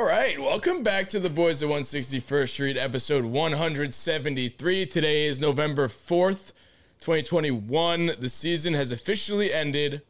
All right, welcome back to the Boys of 161st Street, episode 173. Today is November 4th, 2021. The season has officially ended. If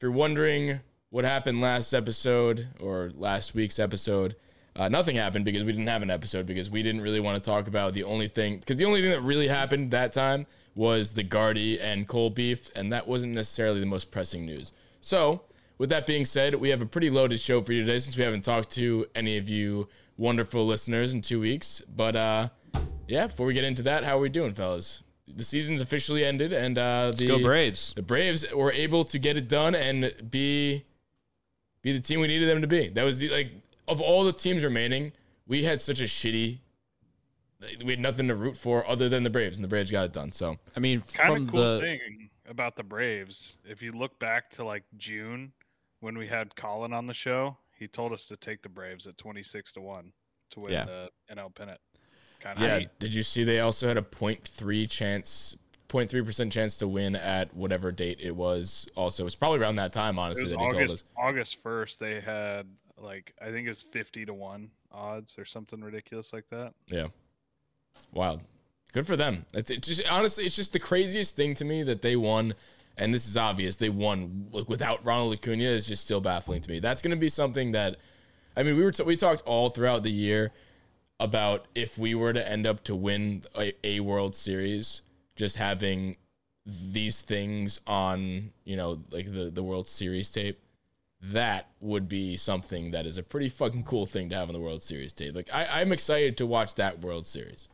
you're wondering what happened last episode or last week's episode, uh, nothing happened because we didn't have an episode because we didn't really want to talk about the only thing, because the only thing that really happened that time was the Gardy and Cole beef, and that wasn't necessarily the most pressing news. So, with that being said, we have a pretty loaded show for you today since we haven't talked to any of you wonderful listeners in two weeks. But uh, yeah, before we get into that, how are we doing, fellas? The season's officially ended, and uh, the go Braves. The Braves were able to get it done and be be the team we needed them to be. That was the like of all the teams remaining, we had such a shitty. We had nothing to root for other than the Braves, and the Braves got it done. So I mean, kind from of cool the thing about the Braves. If you look back to like June when we had Colin on the show, he told us to take the Braves at twenty six to one to win Yeah. the NL pennant. Kind of Yeah. Did you see they also had a 0.3 chance, 0.3% chance to win at whatever date it was? Also, it's probably around that time, honestly, that he told us. August August first. They had like I think it was fifty to one odds or something ridiculous like that. Yeah. Wild. Good for them. It's, it's just honestly, it's just the craziest thing to me that they won. And this is obvious. They won without Ronald Acuna is just still baffling to me. That's going to be something that, I mean, we were t- we talked all throughout the year about if we were to end up to win a, a World Series, just having these things on, you know, like the the World Series tape. That would be something that is a pretty fucking cool thing to have in the World Series tape. Like I, I'm excited to watch that World Series.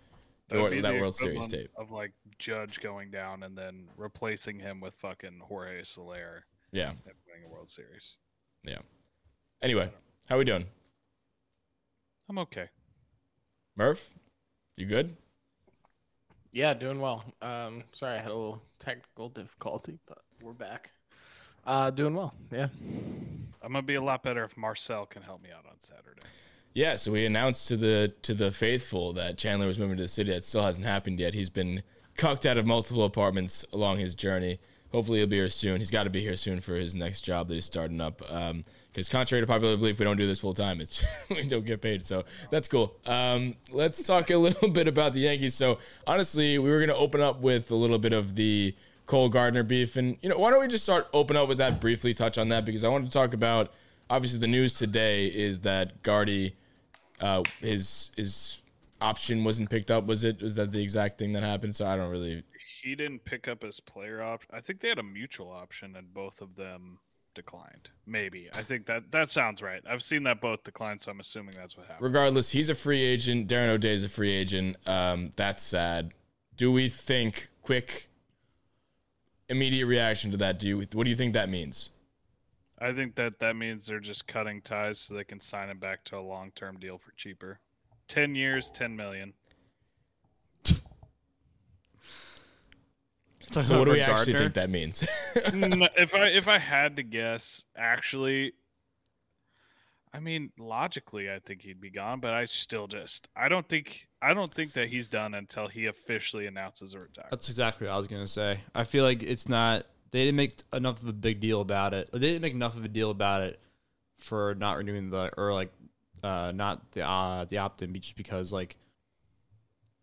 That, Or that World Series tape. of like Judge going down and then replacing him with fucking Jorge Soler Yeah. and winning a World Series. Yeah. Anyway, how we doing? I'm okay. Murph? You good? Yeah, doing well. Um, sorry, I had a little technical difficulty, but we're back. Uh, doing well. Yeah. I'm gonna be a lot better if Marcel can help me out on Saturday. Yeah, so we announced to the to the faithful that Chandler was moving to the city. That still hasn't happened yet. He's been cucked out of multiple apartments along his journey. Hopefully he'll be here soon. He's got to be here soon for his next job that he's starting up. Because contrary to popular belief, we don't do this full time. It's we don't get paid, so that's cool. Um, let's talk a little bit about the Yankees. So honestly, we were going to open up with a little bit of the Cole Gardner beef, and you know, why don't we just start open up with that briefly, touch on that because I wanted to talk about. Obviously, the news today is that Gardy, uh, his his option wasn't picked up. Was it? Was that the exact thing that happened? So I don't really. He didn't pick up his player option. I think they had a mutual option, and both of them declined. Maybe. I think that that sounds right. I've seen that both declined, so I'm assuming that's what happened. Regardless, he's a free agent. Darren O'Day is a free agent. Um, that's sad. Do we think quick, immediate reaction to that? Do you? What do you think that means? I think that that means they're just cutting ties so they can sign him back to a long term deal for cheaper. Ten years, ten million. So what do for we actually think that means? Mm, if I if I had to guess, actually, I mean logically, I think he'd be gone. But I still just I don't think I don't think that he's done until he officially announces a retirement. That's exactly what I was gonna say. I feel like it's not. They didn't make enough of a big deal about it. They didn't make enough of a deal about it for not renewing the or like uh not the uh the opt-in just because like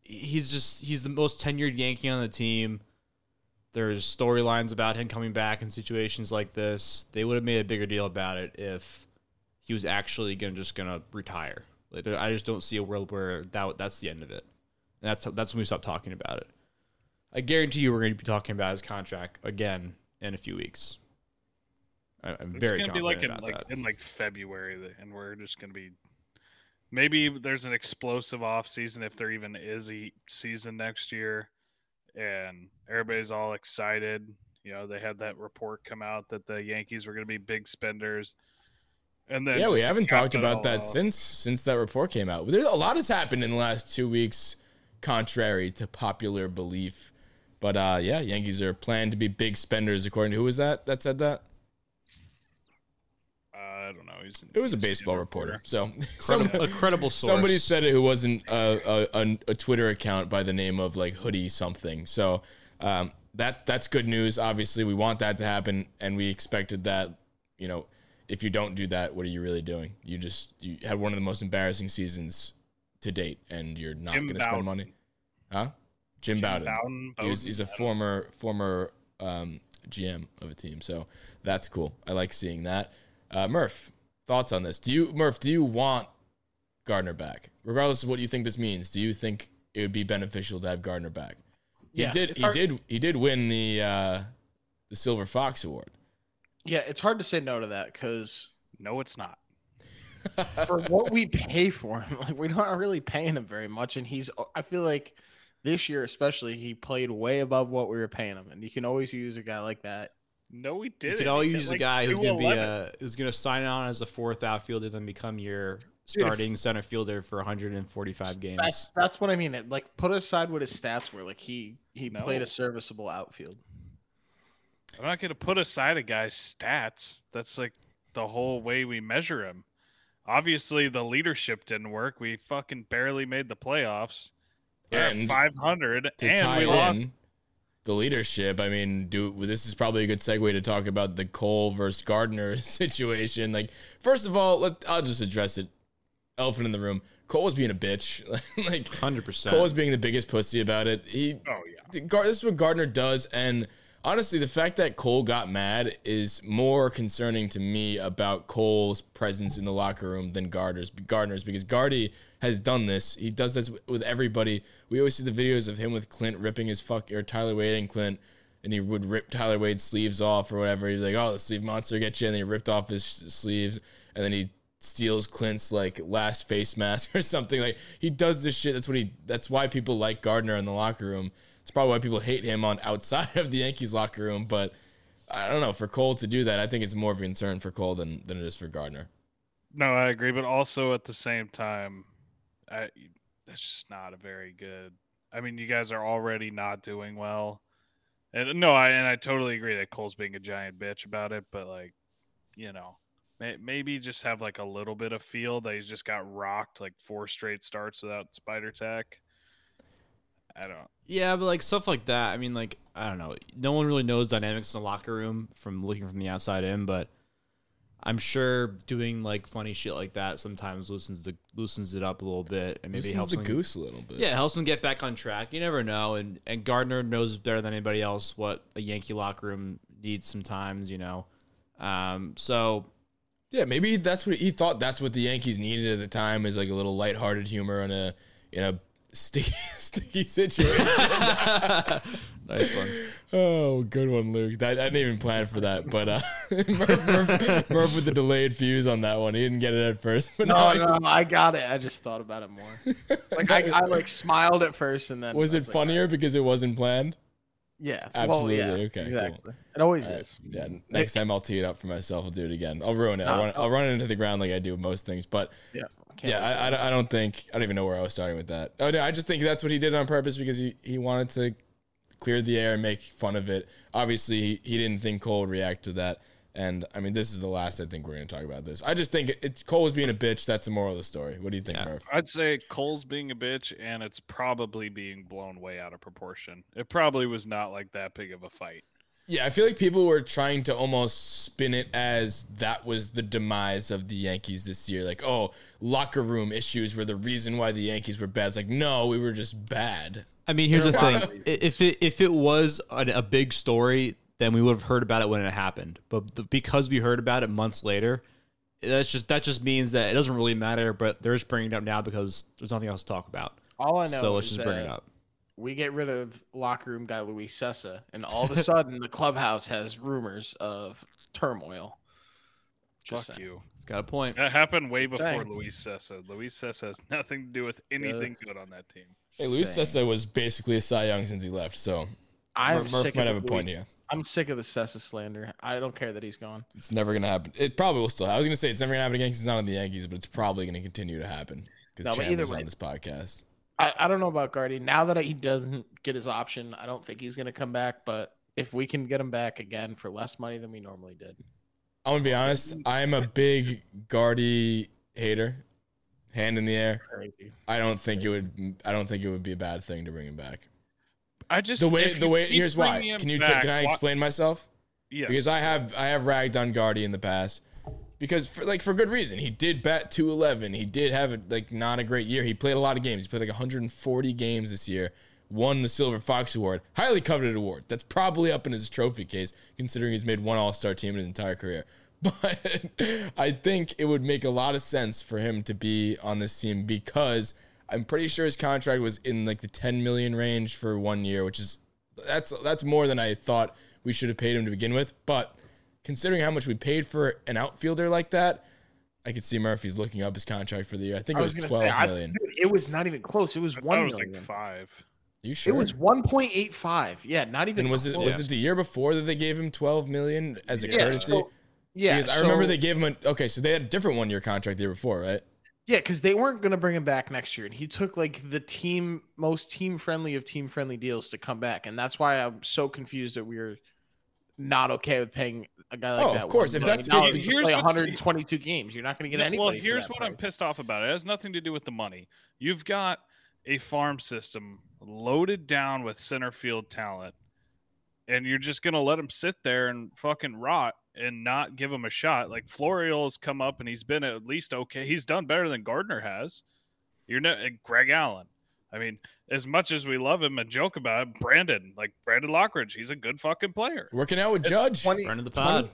he's just he's the most tenured Yankee on the team. There's storylines about him coming back in situations like this. They would have made a bigger deal about it if he was actually gonna just gonna retire. Like, I just don't see a world where that that's the end of it. And that's that's when we stop talking about it. I guarantee you we're going to be talking about his contract again in a few weeks. I- I'm It's very confident like in about like that. in like February, and we're just gonna be. Maybe there's an explosive off season if there even is a season next year, and everybody's all excited. You know, they had that report come out that the Yankees were going to be big spenders, and then yeah, we haven't talked about that off- since since that report came out. There's a lot has happened in the last two weeks, contrary to popular belief. But uh, yeah, Yankees are planned to be big spenders. According to who was that that said that? Uh, I don't know. He's It was a he's baseball reporter. So Credible, some- a credible source. somebody said it who wasn't a, a, a, a Twitter account by the name of like hoodie something. So um, that that's good news. Obviously, we want that to happen, and we expected that. You know, if you don't do that, what are you really doing? You just you had one of the most embarrassing seasons to date, and you're not going to spend money, huh? Jim, Jim Bowden. Bowden, He's, Bowden, he's a I don't- former former um, GM of a team, so that's cool. I like seeing that. Uh, Murph, thoughts on this? Do you Murph? Do you want Gardner back, regardless of what you think this means? Do you think it would be beneficial to have Gardner back? He Yeah, did. He hard- did. He did win the uh, the Silver Fox Award. Yeah, it's hard to say no to that because No, it's not. for what we pay for him, like we're not really paying him very much, and he's. I feel like this year especially, he played way above what we were paying him, and you can always use a guy like that. No, we didn't. You did. could all use a guy who's going to be uh, a who's going to sign on as a fourth outfielder, then become your starting center fielder for 145 games. That's that's what I mean. It, like put aside what his stats were, like he he No. played a serviceable outfield. I'm not going to put aside a guy's stats. That's like the whole way we measure him. Obviously, the leadership didn't work. We fucking barely made the playoffs. We're at And 500, To and tie we lost. in the leadership, I mean, do this is probably a good segue to talk about the Cole versus Gardner situation. Like, first of all, let I'll just address it. Elephant in the room. Cole was being a bitch. like, 100%. Cole was being the biggest pussy about it. He Oh yeah. This is what Gardner does, and honestly, the fact that Cole got mad is more concerning to me about Cole's presence in the locker room than Gardner's. Gardner's because Gardy has done this. He does this with everybody. We always see the videos of him with Clint ripping his fuck or Tyler Wade and Clint. And he would rip Tyler Wade's sleeves off or whatever. He's like, "Oh, the sleeve monster gets you," and he ripped off his sleeves, and then he steals Clint's like last face mask or something. Like he does this shit. That's what he. That's why people like Gardner in the locker room. It's probably why people hate him on outside of the Yankees locker room. But I don't know for Cole to do that. I think it's more of a concern for Cole than than it is for Gardner. No, I agree, but also at the same time, I, that's just not a very good. I mean, you guys are already not doing well, and no, I and I totally agree that Cole's being a giant bitch about it. But like, you know, may, maybe just have like a little bit of feel that he's just got rocked like four straight starts without Spider Tack. I don't. Yeah, but like stuff like that. I mean, like I don't know. No one really knows dynamics in the locker room from looking from the outside in, but I'm sure doing like funny shit like that sometimes loosens the loosens it up a little bit and maybe Maybe helps the goose a little bit. Yeah, it helps them get back on track. You never know, and and Gardner knows better than anybody else what a Yankee locker room needs sometimes. You know, um, so Yeah, maybe that's what he thought. That's what the Yankees needed at the time is like a little lighthearted humor in a in a sticky sticky situation. nice one. oh, good one, Luke. That, I didn't even plan for that, but uh, Murph, Murph, Murph with the delayed fuse on that one. He didn't get it at first, but No, now no, I got it. I just thought about it more. Like I, I like smiled at first, and then was I it like, funnier because it wasn't planned? Yeah, Absolutely. Well, yeah, Okay, cool. exactly. It always All right. is. Yeah. Next time I'll tee it up for myself. I'll do it again. I'll ruin it. I'll, No, run, I'll run it into the ground like I do most things. But Yeah, can't yeah, I, I, don't- I don't think I don't even know where I was starting with that. Oh no, I just think that's what he did on purpose because he, he wanted to clear the air and make fun of it. Obviously, he, he didn't think Cole would react to that. And I mean, this is the last I think we're going to talk about this. I just think it, it, Cole was being a bitch. That's the moral of the story. What do you think, Yeah. Murph? I'd say Cole's being a bitch, and it's probably being blown way out of proportion. It probably was not like that big of a fight. Yeah, I feel like people were trying to almost spin it as that was the demise of the Yankees this year. Like, oh, locker room issues were the reason why the Yankees were bad. It's like, no, we were just bad. I mean, here's the thing: if it if it was a, a big story, then we would have heard about it when it happened. But the, because we heard about it months later, that's just that just means that it doesn't really matter. But they're just bringing it up now because there's nothing else to talk about. All I know so let's just bring it up. we get rid of locker room guy Luis Cessa, and all of a sudden the clubhouse has rumors of turmoil. Just Fuck saying. you. It's got a point. That happened way before Saying. Luis Cessa. Luis Cessa has nothing to do with anything good on that team. Hey, Luis Saying. Cessa was basically a Cy Young since he left, so I'm Murph sick might of have a the point Luis- here. I'm sick of the Cessa slander. I don't care that he's gone. It's never gonna happen. It probably will still. I was gonna say it's never gonna happen again because he's not on the Yankees, but it's probably gonna continue to happen because No, but Chandler's way. on this podcast. I, I don't know about Gardy. Now that he doesn't get his option, I don't think he's going to come back. But if we can get him back again for less money than we normally did, I'm gonna be honest. I'm a big Gardy hater. Hand in the air. I don't think it would. I don't think it would be a bad thing to bring him back. I just The way. The way. Here's why. Can you? back, can I explain myself? Yes. because I have I have ragged on Gardy in the past because for like for good reason. He did bat 211. He did have a, like not a great year. He played a lot of games. He played like 140 games this year. Won the Silver Fox Award, highly coveted award. That's probably up in his trophy case considering he's made one All-Star team in his entire career. But I think it would make a lot of sense for him to be on this team because I'm pretty sure his contract was in like the 10 million range for one year, which is that's that's more than I thought we should have paid him to begin with. But considering how much we paid for an outfielder like that, I could see Murphy's looking up his contract for the year. I think I it was was, 12 say, million. dude, it was not even close. It was I one it was million. like five. You sure? It was 1.85. Yeah, not even. and was it close. was it the year before that they gave him 12 million as a Yeah, courtesy? So, yeah, because I remember so- they gave him a okay, so they had a different one year contract the year before, right? Yeah, because they weren't going to bring him back next year, and he took like the team most team friendly of team friendly deals to come back, and that's why I'm so confused that we're not okay with paying a guy like Oh, that. of course, if that's the million case, to here's play 122 games, you're not going to get No, any. well, here's what I'm pissed off about. It has nothing to do with the money. You've got a farm system loaded down with center field talent, and you're just gonna let him sit there and fucking rot and not give him a shot. Like Florial has come up and he's been at least okay. He's done better than Gardner has. You're not and Greg Allen. I mean, as much as we love him and joke about it, Brandon, like Brandon Lockridge, he's a good fucking player. Working out with Judge. 20, Friend the pod.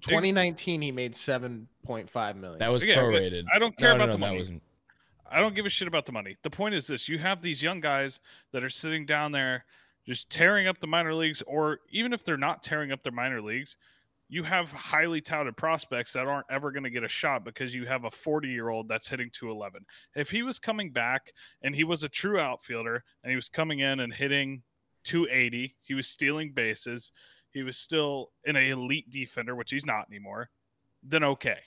2019, he made 7.5 million. That was Yeah, prorated. I don't care no, no, about no, the that money. wasn't. I don't give a shit about the money. The point is this you have these young guys that are sitting down there just tearing up the minor leagues, or even if they're not tearing up their minor leagues, you have highly touted prospects that aren't ever going to get a shot because you have a 40 year old that's hitting 211. If he was coming back and he was a true outfielder and he was coming in and hitting 280, he was stealing bases, he was still an elite defender, which he's not anymore, then okay.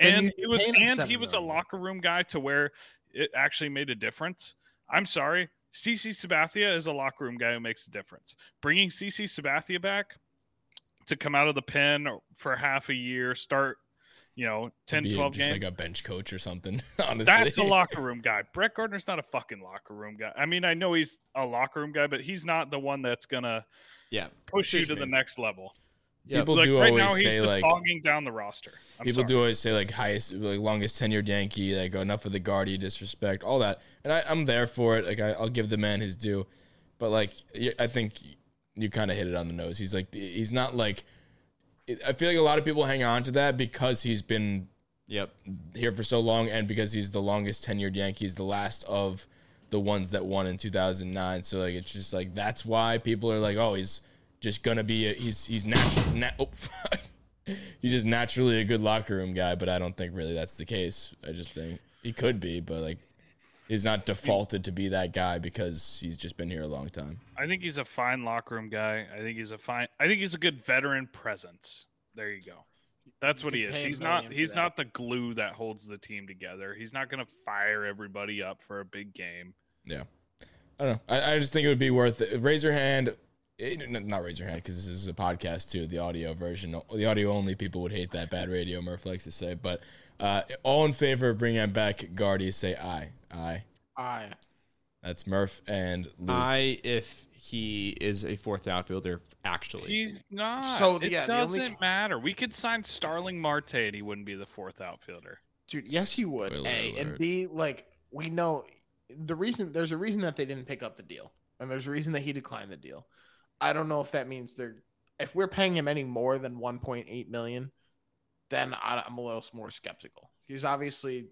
And you'd he was and he was a locker room guy to where it actually made a difference. I'm sorry. CC Sabathia is a locker room guy who makes a difference. Bringing CC Sabathia back to come out of the pen for half a year, start, you know, 10, Be 12 just games. like a bench coach or something. Honestly, That's a locker room guy. Brett Gardner's not a fucking locker room guy. I mean, I know he's a locker room guy, but he's not the one that's gonna Yeah. push you to the next level. Yeah, People like do right always now, say just like bogging down the roster. I'm people sorry. do always say like highest, like longest tenured Yankee, like enough of the Gardy disrespect, all that, and I, I'm there for it. Like I, I'll give the man his due, but like I think you kind of hit it on the nose. He's like he's not like. I feel like a lot of people hang on to that because he's been Yep. here for so long and because he's the longest tenured Yankee, he's the last of the ones that won in 2009. So like it's just like that's why people are like, oh, he's just gonna be a, he's he's natural. Na- oh, he's just naturally a good locker room guy, but I don't think really that's the case. I just think he could be, but like he's not defaulted to be that guy because he's just been here a long time. I think he's a fine locker room guy. I think he's a fine. I think he's a good veteran presence. There you go. That's You what he is. He's not. He's that. not the glue that holds the team together. He's not going to fire everybody up for a big game. Yeah. I don't know. I, I just think it would be worth it. Raise your hand. N- not raise your hand because this is a podcast too. The audio version, the audio only people would hate that bad radio. Murph likes to say, but uh, all in favor of bringing him back. Gardy, say aye. Aye. aye. That's Murph and Luke. I if he is a fourth outfielder actually. He's not. So, it yeah, doesn't matter. We could sign Starling Marte and he wouldn't be the fourth outfielder. Dude, yes, you would. Spoiler A and. B, like we know the reason. There's a reason that they didn't pick up the deal, and there's a reason that he declined the deal. I don't know if that means they're if we're paying him any more than 1.8 million, then I, I'm a little more skeptical. He's obviously,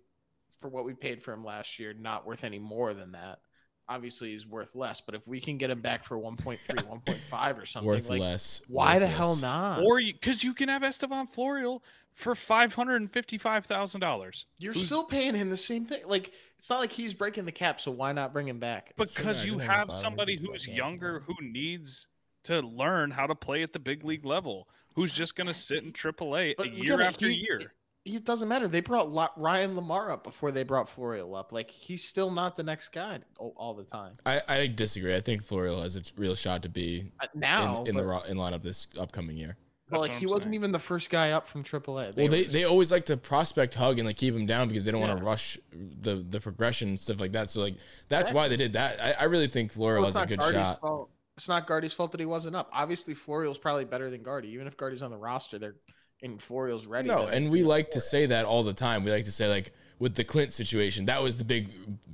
for what we paid for him last year, not worth any more than that. obviously he's worth less. But if we can get him back for 1.3, 1.5 or something, Worth like, less. why the worthless. hell not? Or because you, can have Estevan Florial for five hundred and fifty-five thousand dollars. You're Who's- still paying him the same thing. Like it's not like he's breaking the cap, so why not bring him back? because imagine you have somebody who's younger who needs to learn how to play at the big league level, who's just going to sit in AAA But year again, after he- year. It doesn't matter. They brought Ryan LaMarre up before they brought Florial up. Like he's still not the next guy all, all the time. I, I disagree. I think Florial has a real shot to be Uh, Now, in, in the but, ro- in lineup this upcoming year. but, like he I'm wasn't saying. even the first guy up from AAA. well, they, just- they always like to prospect hug and like keep him down because they don't want to rush the the progression and stuff like that. So like that's why they did that. I, I really think Florial Well, has a good Gardy's shot. fault. It's not Gardy's fault that he wasn't up. Obviously, Florial's probably better than Gardy. Even if Gardy's on the roster, they're and Florial's ready. No, and we like to say that all the time. We like to say like with the Clint situation, that was the big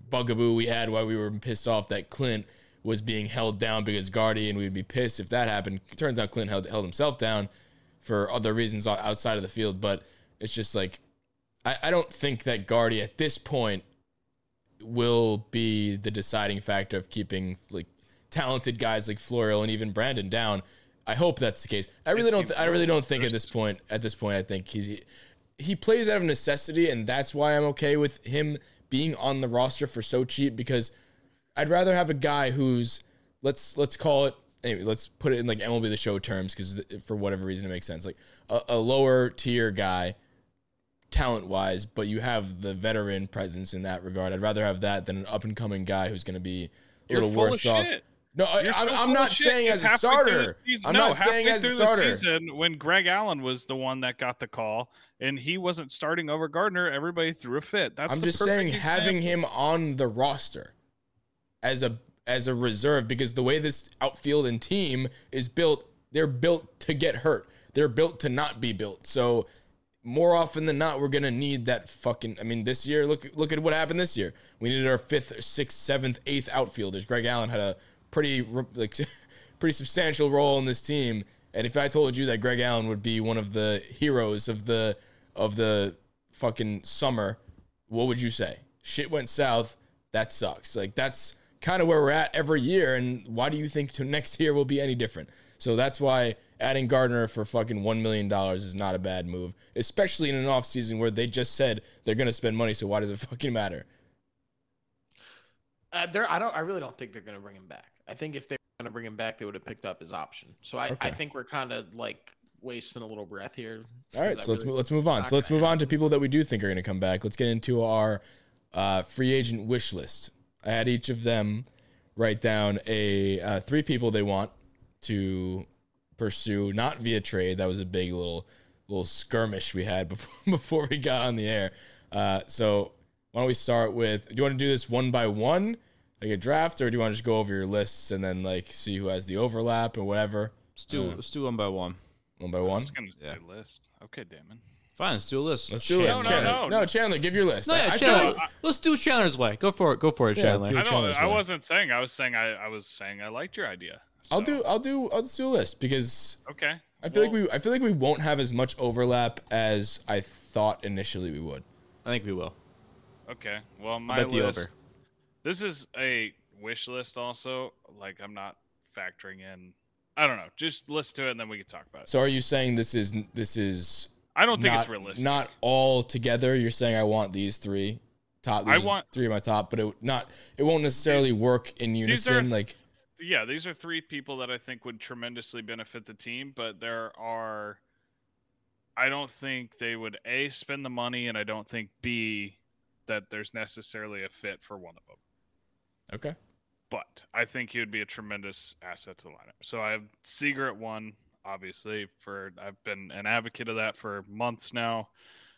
bugaboo we had why we were pissed off that Clint was being held down because Gardy, and we'd be pissed if that happened. Turns out Clint held, held himself down for other reasons outside of the field, but it's just like I, I don't think that Gardy at this point will be the deciding factor of keeping like talented guys like Florial and even Brandon down. I hope that's the case. I really don't. Th- I really don't think at this point. At this point, I think he's he, he plays out of necessity, and that's why I'm okay with him being on the roster for so cheap. Because I'd rather have a guy who's let's let's call it. Anyway, let's put it in like MLB the Show terms because for whatever reason it makes sense. Like a, a lower tier guy, talent wise, but you have the veteran presence in that regard. I'd rather have that than an up and coming guy who's going to be a You're little worse of off. shit. No, I, You're I'm not saying as a halfway through the starter. I'm no, not saying as a starter. season, when Greg Allen was the one that got the call and he wasn't starting over Gardner, everybody threw a fit. That's I'm just saying having him on the roster as a as a reserve because the way this outfield and team is built, they're built to get hurt. They're built to not be built. So more often than not, we're gonna need that fucking. I mean, this year, look look at what happened this year. We needed our fifth, sixth, seventh, eighth outfielders. Greg Allen had a pretty like pretty substantial role in this team. And if I told you that Greg Allen would be one of the heroes of the of the fucking summer, what would you say? Shit went south. That sucks. Like that's kind of where we're at every year. And why do you think to next year will be any different? So that's why adding Gardner for fucking one million dollars is not a bad move, especially in an offseason where they just said they're gonna spend money. So why does it fucking matter? Uh, I don't. I really don't think they're gonna bring him back. I think if they were gonna bring him back, they would have picked up his option. So I, I think we're kind of like wasting a little breath here. All right, so let's really- mo- let's move on. So let's move on to people that we do think are going to come back. Let's get into our uh, free agent wish list. I had each of them write down a uh, three people they want to pursue, not via trade. That was a big little little skirmish we had before before we got on the air. Uh, so why don't we start with? Do you want to do this one by one, like a draft, or do you want to just go over your lists and then like see who has the overlap or whatever, Let's do, Uh, let's do one by one. one by one. I one? was gonna say Yeah. list. Okay, Damon. Fine, let's do a list. Let's do it. No, no, Chandler. no, no, no. Chandler, give your list. No, I- yeah, feel Chandler. like- let's do Chandler's way. Go for it. Go for it, Yeah, Chandler. I it don't. Chandler's I way. wasn't saying. I was saying. I, I was saying. I liked your idea. I'll do. I'll do. I'll just do a list because Okay. I feel like we. I feel like we won't have as much overlap as I thought initially we would. I think we will. Okay. Well, my bet the list. This is a wish list. Also, like I'm not factoring in. I don't know. Just list to it, and then we can talk about it. So are you saying this is this is I don't think not, it's realistic. Not all together. You're saying I want these three top. I these are want- three of my top, but it not. It won't necessarily work in unison. th- like yeah, these are three people that I think would tremendously benefit the team, but there are I don't think they would A spend the money and I don't think B that there's necessarily a fit for one of them. Okay, But I think he would be a tremendous asset to the lineup. So I have Seager at one, obviously, for I've been an advocate of that for months now.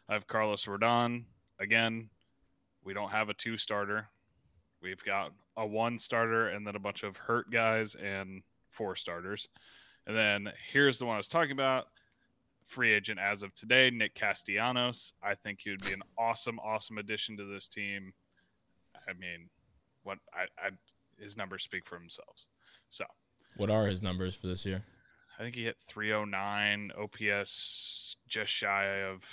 I have Carlos Rodon. Again, we don't have a two starter. We've got a one starter and then a bunch of hurt guys and four starters. And then here's the one I was talking about. Free agent as of today, Nick Castellanos. I think he would be an awesome, awesome addition to this team. I mean, what I, I his numbers speak for themselves. So what are his numbers for this year? I think he hit 309 OPS, just shy of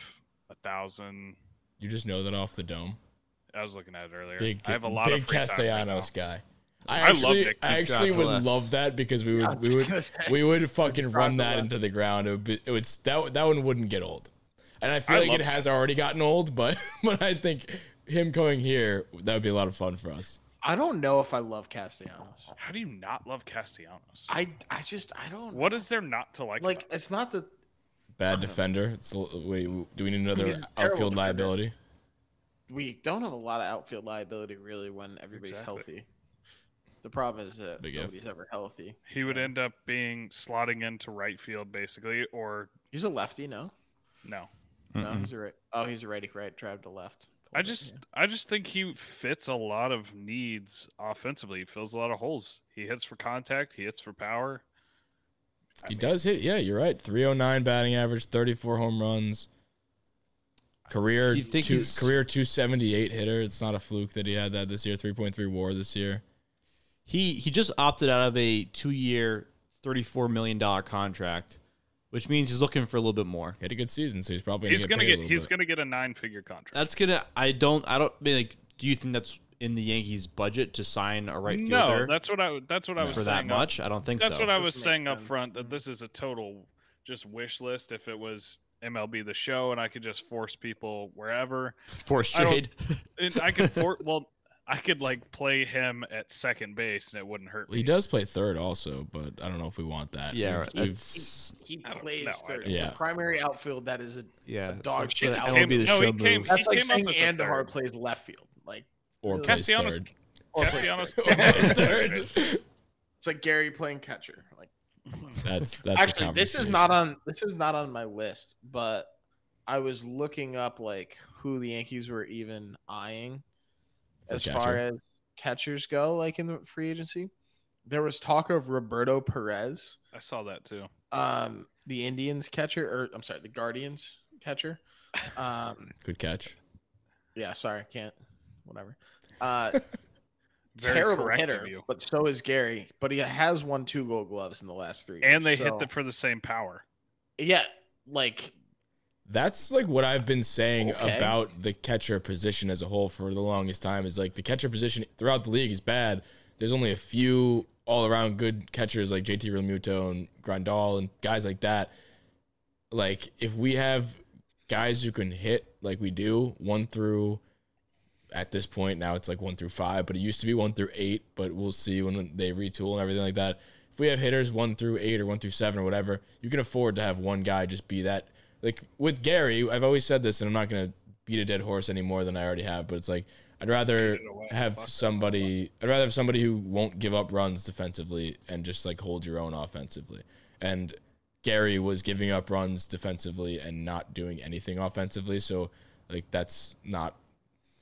a thousand. You just know that off the dome. I was looking at it earlier. Big, I have a lot big of free time right Castellanos guy. I I love actually, Nick I actually would left. love that because we would, was we would, say. we would fucking run that left. into the ground. It would, be, it would that that one wouldn't get old, and I feel I like it has already gotten old. But but I think him coming here that would be a lot of fun for us. I don't know if I love Castellanos. How do you not love Castellanos? I I just I don't what is there not to like? like. about It's not the Bad defender. It's wait, do we need another He's a terrible outfield defender. liability? we don't have a lot of outfield liability really when everybody's Exactly. healthy. The problem is that big if. nobody's ever healthy. He would end up being slotting into right field basically, or He's a lefty, no? no. No, Mm-mm. he's a right. Oh, he's a righty, right, drive to left. I just I just think he fits a lot of needs offensively. He fills a lot of holes. He hits for contact. He hits for power. I He mean, does hit. Yeah, you're right. 309 batting average, 34 home runs. Career think two, career 278 hitter. It's not a fluke that he had that this year. 3.3 WAR this year. He he just opted out of a two year, thirty four million dollar contract, which means he's looking for a little bit more. He had a good season, so he's probably He's gonna gonna get. paid a get he's bit. gonna get a nine figure contract. That's gonna. I don't. I don't I mean, like. Do you think that's in the Yankees' budget to sign a right fielder? no, fielder that's what I that's what I was saying for that saying. up- much? I don't think so. That's so. what I was saying up front. That this is a total just wish list. If it was MLB the show and I could just force people wherever, force trade. and I could for well. I could like play him at second base and it wouldn't hurt He me. does play third also, but I don't know if we want that. yeah, We've- right. we've- That's- He plays know, third. don't know. The primary outfield that is a yeah. dog that's shit the out. MLB the No, he show came- move. that's like came up saying Andujar plays left field. Like or Really? plays Castellanos, third. or Castellanos, third. Third. it's like Gary playing catcher. Like That's that's actually, this is not on this is not on my list, but I was looking up like who the Yankees were even eyeing For as catcher? far as catchers go, like in the free agency. There was talk of Roberto Perez, I saw that too. um, the Indians catcher, or I'm sorry, the Guardians catcher. Um, good catch. yeah, sorry, I can't. Whatever. Uh, terrible hitter, but so is Gary. But he has won two Gold Gloves in the last three. And they years, hit so- the, for the same power. yeah, like That's like what I've been saying Okay. about the catcher position as a whole for the longest time. Is like the catcher position throughout the league is bad. There's only a few all around good catchers like JT Realmuto and Grandal and guys like that. Like if we have guys who can hit like we do, one through at this point now it's like one through five, but it used to be one through eight. But we'll see when they retool and everything like that. If we have hitters one through eight or one through seven or whatever, you can afford to have one guy just be that. Like with Gary, I've always said this, and I'm not gonna beat a dead horse any more than I already have. But it's like I'd rather Beat it away. have somebody. I'd rather have somebody who won't give up runs defensively and just like hold your own offensively. And Gary was giving up runs defensively and not doing anything offensively. So like that's not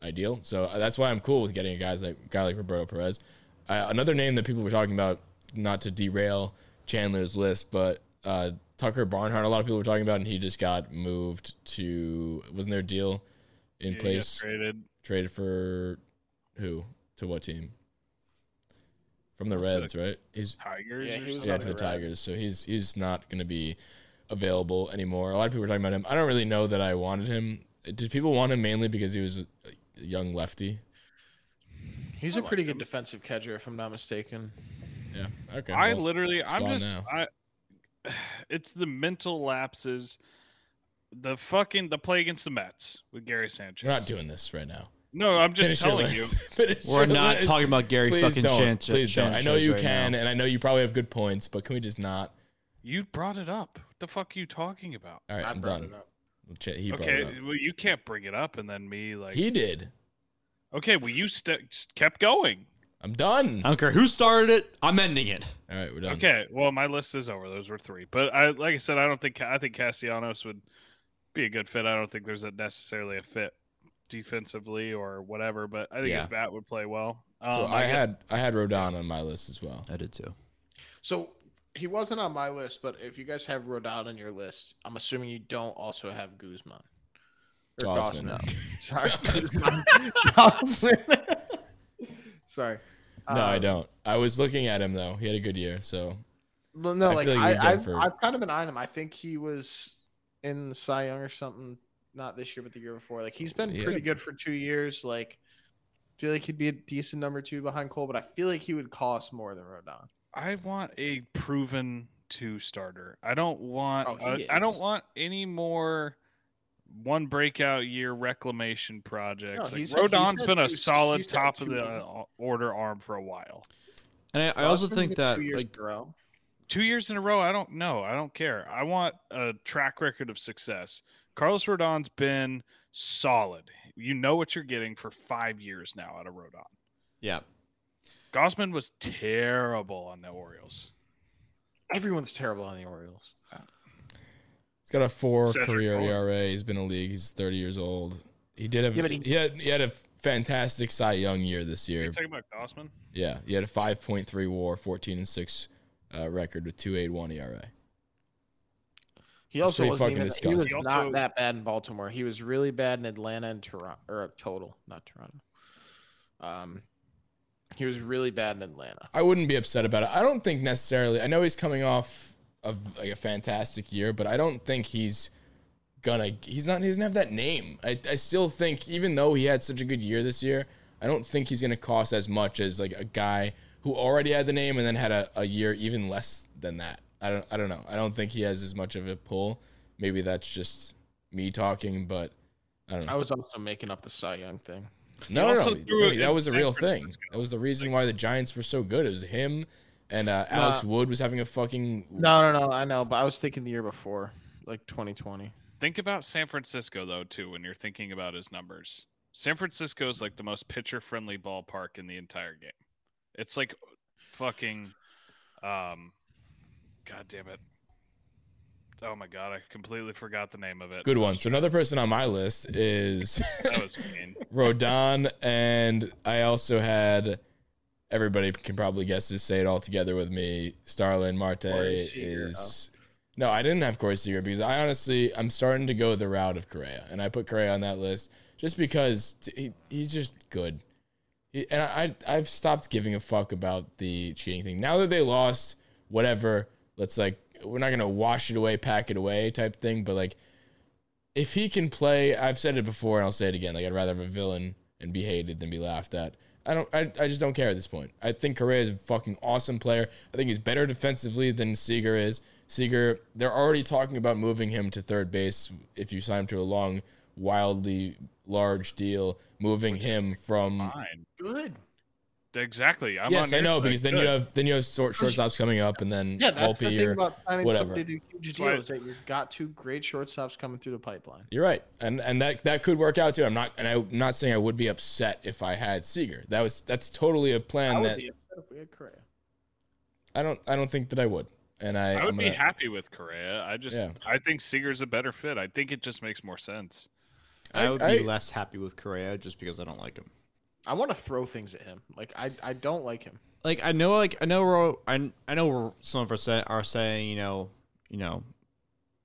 ideal. So uh, that's why I'm cool with getting a guys like guy like Roberto Perez. Uh, another name that people were talking about, not to derail Chandler's list, but uh, Tucker Barnhart. A lot of people were talking about, and he just got moved to. Wasn't there a deal in Yeah, place? traded. Traded for who? To what team? From the Was it Reds, right? He's Tigers. Yeah, he was yeah to the the Tigers. So he's he's not going to be available anymore. A lot of people were talking about him. I don't really know that I wanted him. Did people want him mainly because he was a a young lefty? he's I a pretty good him. defensive catcher, if I'm not mistaken. Yeah. Okay. I well, literally, I'm just, now. I. It's the mental lapses, the fucking the play against the Mets with Gary Sanchez. we're not doing this right now. No, I'm just Finish telling you. We're not list. talking about Gary Please fucking don't. Sanchez. Please don't. I know you right can, now. and I know you probably have good points, but can we just not? You brought it up. What the fuck are you talking about? All right, I I'm done. it up. He okay, it up. well, you can't bring it up and then me like. He did. okay, well, you st- kept going. I'm done. I don't care who started it. I'm ending it. All right, we're done. Okay, well, my list is over. Those were three, but I, like I said, I don't think I think Castellanos would be a good fit. I don't think there's a necessarily a fit defensively or whatever, but I think his bat would play well. Um, So I, guess- had I had Rodon on my list as well. I did too. So he wasn't on my list, but if you guys have Rodon on your list, I'm assuming you don't also have Guzman. Or Gausman. Gausman. Sorry. Guzman. Gausman. Sorry. No, I Um, don't. I was looking at him though. He had a good year. So Well, no, I like like I, good I've, for- I've kind of been eyeing him. I think he was in the Cy Young or something. Not this year, but the year before. Like he's been Yeah. pretty good for two years. Like feel like he'd be a decent number two behind Cole, but I feel like he would cost more than Rodon. I want a proven two starter. I don't want. Oh, he uh, I don't want want any more one breakout year reclamation projects. like he's had- he's Rodon's had been a two- solid top of the in uh, order arm for a while. And I, I also think that two years like in a row. Two years in a row. I don't know. I don't care. I want a track record of success. Carlos Rodon's been solid. You know what you're getting for five years now out of Rodon. yeah, Gausman was terrible on the Orioles. Everyone's terrible on the Orioles. He's got a four Cedric career Mullins. ERA. He's been in the league. He's 30 years old. He did have Yeah, he, he- had he had a fantastic Cy Young year this Are year. you talking about Gausman? Yeah, he had a 5.3 WAR, 14 and six uh, record with 2.81 ERA. He That's also pretty wasn't fucking even, he disgusting. was He also- not that bad in Baltimore. He was really bad in Atlanta and Toronto, or total, not Toronto. Um, he was really bad in Atlanta. I wouldn't be upset about it. I don't think necessarily. I know he's coming off of like a fantastic year, but I don't think he's gonna. He's not. He doesn't have that name. I, I still think, even though he had such a good year this year, I don't think he's gonna cost as much as like a guy who already had the name and then had a, a year even less than that. I don't. I don't know. I don't think he has as much of a pull. Maybe that's just me talking, but I don't know. I was also making up the Cy Young thing. No, no, no. no, that was the real thing. That was the reason why the Giants were so good. It was him and uh, Alex Nah. Wood was having a fucking. No, no, no. I know, but I was thinking the year before, like 2020. Think about San Francisco though too when you're thinking about his numbers. San Francisco is like the most pitcher friendly ballpark in the entire game. It's like fucking um god damn it. Oh my god, I completely forgot the name of it. Good one. So another person on my list is That was mean. Rodon, and I also had. Everybody can probably guess this. Say it all together with me. Starling Marte is. No, I didn't have Corey Seager because I honestly I'm starting to go the route of Correa, and I put Correa on that list just because he, he's just good. He, and I I've stopped giving a fuck about the cheating thing. Now that they lost, whatever. Let's like we're not gonna wash it away, pack it away type thing. But like, if he can play, I've said it before and I'll say it again. Like I'd rather have a villain and be hated than be laughed at. I don't. I, I just don't care at this point. I think Correa is a fucking awesome player. I think he's better defensively than Seager is. Seager, they're already talking about moving him to third base if you sign him to a long, wildly large deal. Moving him from Fine. Good. Exactly. I'm yes, on I know because then you have then you have short shortstops coming up, and then Yeah, that's the thing about signing whatever. somebody to do huge why- deals that you've got two great shortstops coming through the pipeline. You're right, and and that that could work out too. I'm not, and I'm not saying I would be upset if I had Seager. That was that's totally a plan would that be upset if we had Correa. I don't I don't think that I would. And I, I would I'm be gonna- happy with Correa. I just Yeah. I think Seager's a better fit. I think it just makes more sense. I, I- would be I- less happy with Correa just because I don't like him. I want to throw things at him. Like I, I don't like him. Like I know, like I know, we're, I I know we're, some of us say, are saying, you know, you know,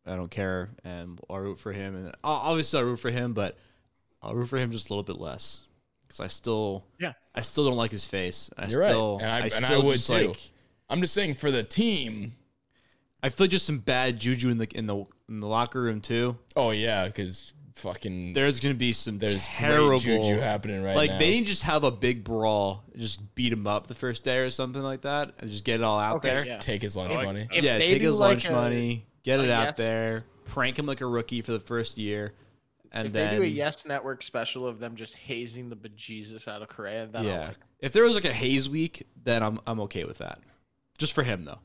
I don't care, and I'll root for him, and obviously I root for him, but I'll root for him just a little bit less because I still, Yeah. I still don't like his face. I You're right. still, And I- and I would too. Like, I'm just saying for the team. I feel just some bad juju in the in the in the locker room too. Oh yeah, because fucking There's gonna be some there's terrible great juju happening right now. like now. they didn't just have a big brawl, just beat him up the first day or something like that, and just get it all out Okay, there. yeah. take his lunch like money. If yeah, they take do his like lunch a- money, get a it out yes- there, prank him like a rookie for the first year, and if then they do a Yes Network special of them just hazing the bejesus out of Correa, then I'll yeah. like. If there was like a Hayes week, then I'm I'm okay with that. Just for him though,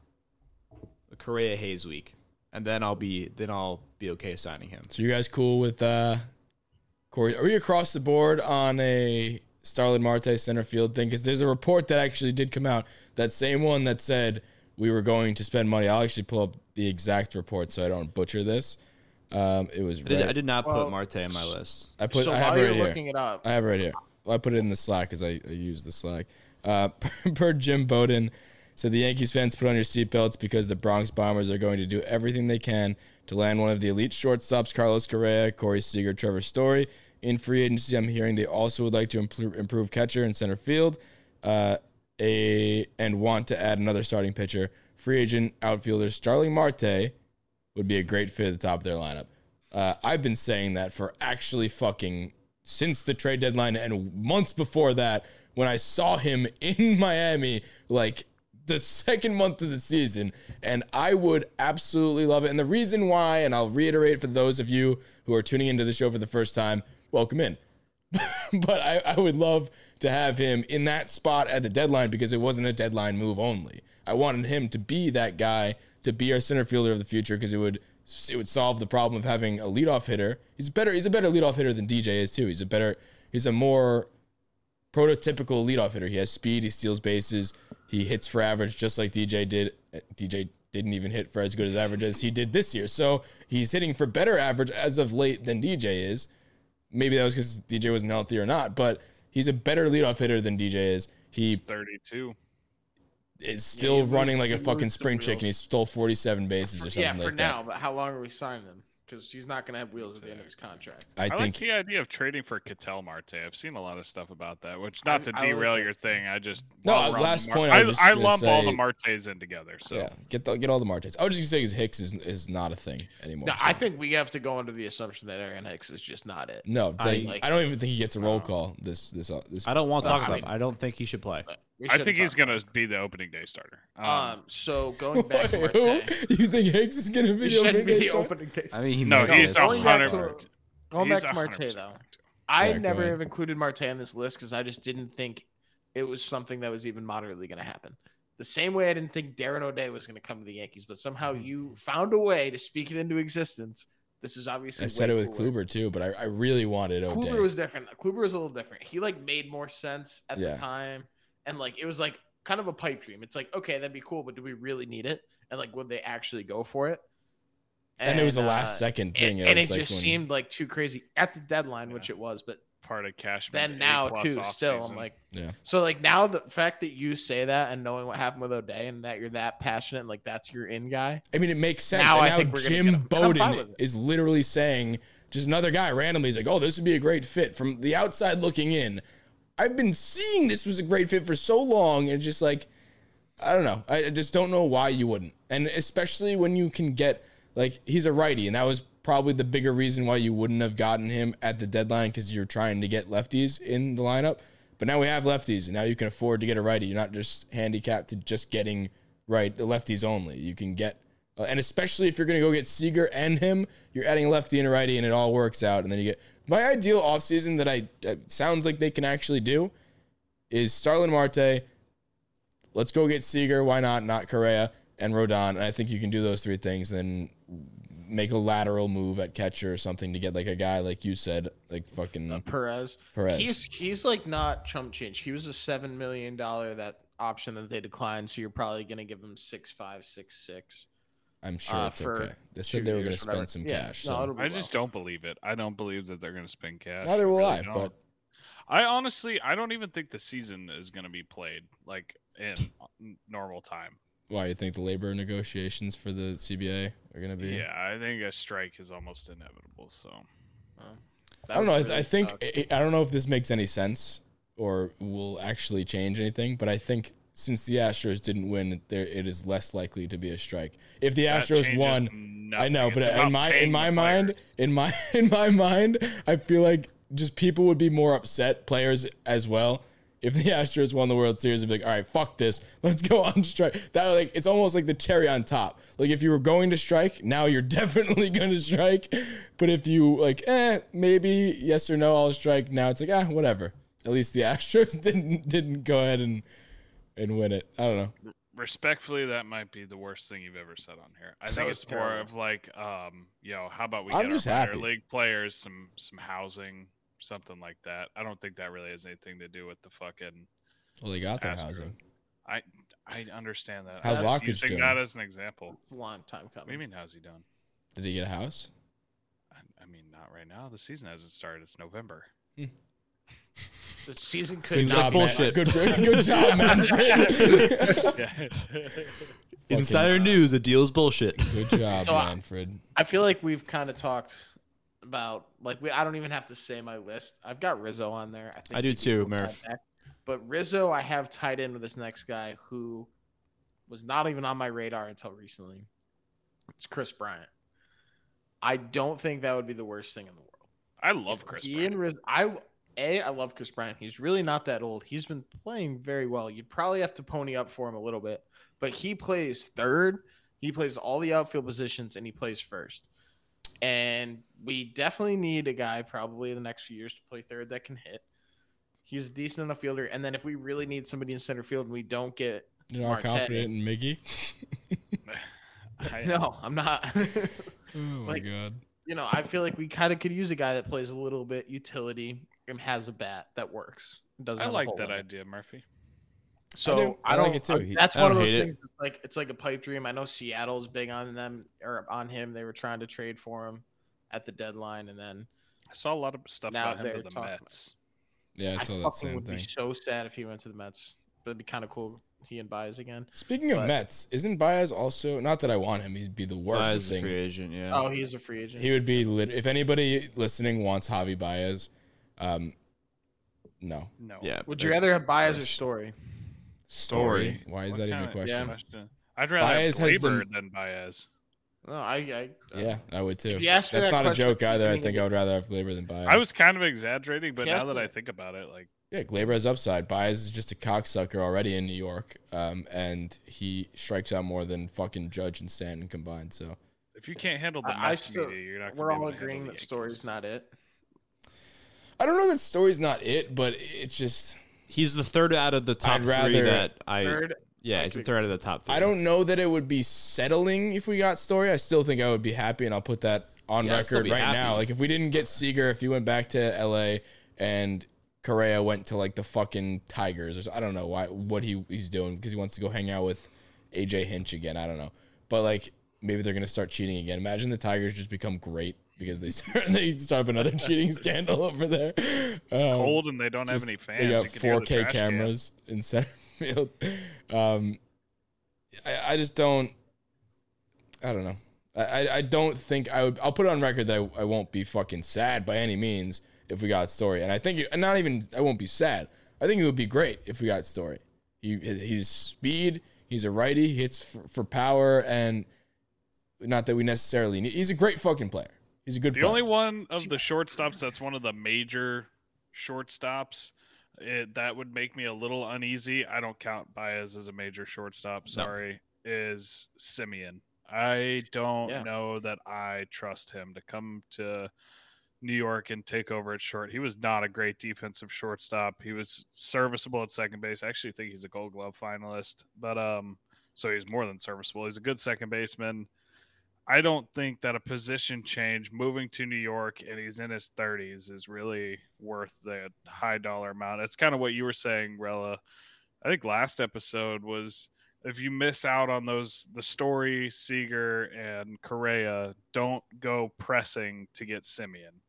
a Correa Hayes week, and then I'll be then I'll be okay signing him. So you guys cool with uh Corey? Are we across the board on a Starling Marte center field thing? Because there's a report that actually did come out. That same one that said we were going to spend money. I'll actually pull up the exact report so I don't butcher this. Um, it was I did, right- I did not Well, put Marte in my list. I put. so I have it you're right here. looking it up, I have it right here. Well, I put it in the Slack because I, I use the Slack. Uh, per Jim Bowden said the Yankees fans put on your seatbelts because the Bronx Bombers are going to do everything they can to land one of the elite shortstops, Carlos Correa, Corey Seager, Trevor Story. In free agency, I'm hearing they also would like to improve, improve catcher and center field, uh, a and want to add another starting pitcher. Free agent outfielder Starling Marte would be a great fit at the top of their lineup. Uh, I've been saying that for actually fucking since the trade deadline and months before that when I saw him in Miami, like the second month of the season, and I would absolutely love it. And the reason why, and I'll reiterate for those of you who are tuning into the show for the first time, welcome in. but I, I would love to have him in that spot at the deadline because it wasn't a deadline move only. I wanted him to be that guy to be our center fielder of the future because it would it would solve the problem of having a leadoff hitter. He's better. He's a better leadoff hitter than DJ is too. He's a better. He's a more prototypical leadoff hitter. He has speed. He steals bases. He hits for average just like DJ did. Uh, DJ didn't even hit for as good as average as he did this year. So he's hitting for better average as of late than DJ is. Maybe that was because DJ wasn't healthy or not, but he's a better leadoff hitter than DJ is. He He's 32. is still he running like a fucking spring chicken. He stole 47 bases or something Yeah, for like now. that. But how long are we signing him? Because he's not going to have wheels at the end of his contract. I, I, think like the idea of trading for Ketel Marte. I've seen a lot of stuff about that, which not to I like derail that. your thing. I just No, while we're on the last Mar- point I I, was just I gonna lump all the Martes in together. So yeah, get the, get all the Martes. I was just gonna say Hicks is is not a thing anymore. No, so- I think we have to go under the assumption that Aaron Hicks is just not it. no. I- I, like- I don't even think he gets a roll call this this uh, this. I don't want to talk I about. mean- I don't think he should play. But we I think he's gonna be the opening day starter. Um. Um, so going back to Wait, who? Marte, You think Hicks is gonna be he the opening be day the starter? opening day. I mean, he no, he's be. a going back hundred. to- percent- Going back to Marte though. I Yeah, never have included Marte on this list because I just didn't think it was something that was even moderately going to happen. The same way I didn't think Darren O'Day was going to come to the Yankees, but somehow Hmm. you found a way to speak it into existence. This is obviously I said it with cooler. Kluber too, but I, I really wanted O'Day. Kluber was different. Kluber was a little different. He like made more sense at Yeah. the time, and like it was like kind of a pipe dream. It's like okay, that'd be cool, but do we really need it? And like, would they actually go for it? and, it was a uh, last second thing. and, and it like just when- seemed like too crazy at the deadline, Yeah. which it was. But part of Cashman's then now A-plus too, still, offseason. I'm like, Yeah. so like now the fact that you say that and knowing what happened with O'Day and that you're that passionate, and, like that's your in guy. I mean, it makes sense. Now and I now think we're gonna Jim get him. I'm fine Bowden is literally saying, just another guy randomly is like, oh, this would be a great fit. From the outside looking in, I've been seeing this was a great fit for so long. And just like, I don't know. I I just don't know why you wouldn't. And especially when you can get, like, he's a righty. And that was probably the bigger reason why you wouldn't have gotten him at the deadline because you're trying to get lefties in the lineup. But now we have lefties, and now you can afford to get a righty. You're not just handicapped to just getting right the lefties only. You can get, uh, and especially if you're going to go get Seager and him, you're adding lefty and righty, and it all works out. And then you get my ideal offseason that I uh, sounds like they can actually do is Starling Marte. Let's go get Seager. Why not? Not Correa and Rodon. And I think you can do those three things. Then make a lateral move at catcher or something to get like a guy like you said, like fucking Perez. Perez. He's he's like not chump change. He was a seven million dollar that option that they declined, so you're probably gonna give him six five, six six. I'm sure uh, it's okay. They said they were going to spend some Yeah, cash. no, so. it'll I just well. don't believe it. I don't believe that they're going to spend cash. Neither will really I. don't. But I honestly, I don't even think the season is going to be played like in normal time. why you think the labor negotiations for the CBA are going to be? Yeah, I think a strike is almost inevitable. So I don't know. I, I think I, I don't know if this makes any sense or will actually change anything. But I think since the Astros didn't win, there it is less likely to be a strike. If the that Astros won, I nothing. know, but in my in my mind, in my in my mind, I feel like just people would be more upset, players as well. If the Astros won the World Series, they'd be like, "All right, fuck this, let's go on strike." That like it's almost like the cherry on top. Like if you were going to strike, now you're definitely going to strike. But if you like, eh, maybe yes or no, I'll strike. Now it's like, ah, whatever. At least the Astros didn't didn't go ahead and and win it. I don't know. respectfully, that might be the worst thing you've ever said on here. I think it's more of like, um, you know, how about we I'm get just our happy. league players some some housing, something like that. I don't think that really has anything to do with the fucking. Well, they got their Astros. housing. I I understand that. How's I'm Lockridge using doing? that as an example. It's a long time What do you coming. mean? How's he done? Did he get a house? I, I mean, not right now. The season hasn't started. It's November. The season could Seems not like be bullshit. Good, good job, man. Yeah. Insider news: the deal's bullshit. Good job, So I- Manfred. I feel like we've kind of talked about like we. I don't even have to say my list. I've got Rizzo on there. I, think I do he'd too, cool Murph. have back. But Rizzo, I have tied in with this next guy who was not even on my radar until recently. It's Kris Bryant. I don't think that would be the worst thing in the world. I love Kris. He Bryant. and Riz, I a I love Kris Bryant. He's really not that old. He's been playing very well. You'd probably have to pony up for him a little bit, but he plays third. He plays all the outfield positions, and he plays first. And we definitely need a guy probably in the next few years to play third that can hit. He's a decent enough fielder. And then if we really need somebody in center field and we don't get You're not Marte. confident in Miggy? I, no, I'm not. oh my Like, god. you know, I feel like we kind of could use a guy that plays a little bit utility and has a bat that works. Doesn't I like that idea, Murphy. So do. I, I don't. it too. I- He- that's I one of those hate it. things. Like it's like a pipe dream. I know Seattle's big on them or on him. They were trying to trade for him at the deadline, and then I saw a lot of stuff Now about him they're to the talking about- Mets. Yeah, I I saw that same would thing. be so sad if he went to the Mets. But it'd be kind of cool. He and Baez again. Speaking of Mets, isn't Baez also not that I want him? He'd be the worst Baez is a thing. free agent. Yeah. Oh, he's a free agent. He would be lit- if anybody listening wants Javi Baez, um, no No. yeah. would you rather have Baez or. Story? story. Story. Why is What that even a kinda- question? Question. I'd rather Baez have has the- Gleyber than Baez. No, I. I uh, Yeah, I would too. If you asked me That's that not a question joke either. I beginning think I would rather have Gleyber than Baez. I was kind of exaggerating, but now that I think about it, like yeah, Gleyber has upside. Baez is just a cocksucker already in New York, um, and he strikes out more than fucking Judge and Stanton combined. So if you can't handle the I, I Mets still. media, you're not. Gonna We're be all to handle agreeing the that Story's Yankees. not it. I don't know that story's not it, but it's just He's the third out of the top I'd three that I. Third. Yeah, he's the third out of the top three. I don't know that it would be settling if we got Story. I still think I would be happy, and I'll put that on Yeah, record right happy. now. Like if we didn't get Seager, if he went back to LA and Correa went to like the fucking Tigers, or so, I don't know why what he he's doing because he wants to go hang out with AJ Hinch again. I don't know, but like maybe they're gonna start cheating again. Imagine the Tigers just become great because they start they start up another cheating scandal over there. Um, cold and they don't have any fans. They got You can hear the 4K trash can. cameras in center field. Um, I, I just don't. I don't know. I, I, don't think I would. I'll put it on record that I, I won't be fucking sad by any means if we got Story, and I think it, not even I won't be sad. I think it would be great if we got Story. He he's speed. He's a righty. Hits for, for power, and not that we necessarily need. He's a great fucking player. He's a good. The player. only one of the shortstops that's one of the major shortstops it, that would make me a little uneasy. I don't count Baez as a major shortstop. Sorry, is Simmons. I don't Yeah. know that I trust him to come to New York and take over at short. He was not a great defensive shortstop. He was serviceable at second base. I actually think he's a Gold Glove finalist, but um, so he's more than serviceable. He's a good second baseman. I don't think that a position change moving to New York and he's in his 30s is really worth the high dollar amount. It's kind of what you were saying, Rella. I think last episode was if you miss out on those the story Seager and Correa, don't go pressing to get Simmons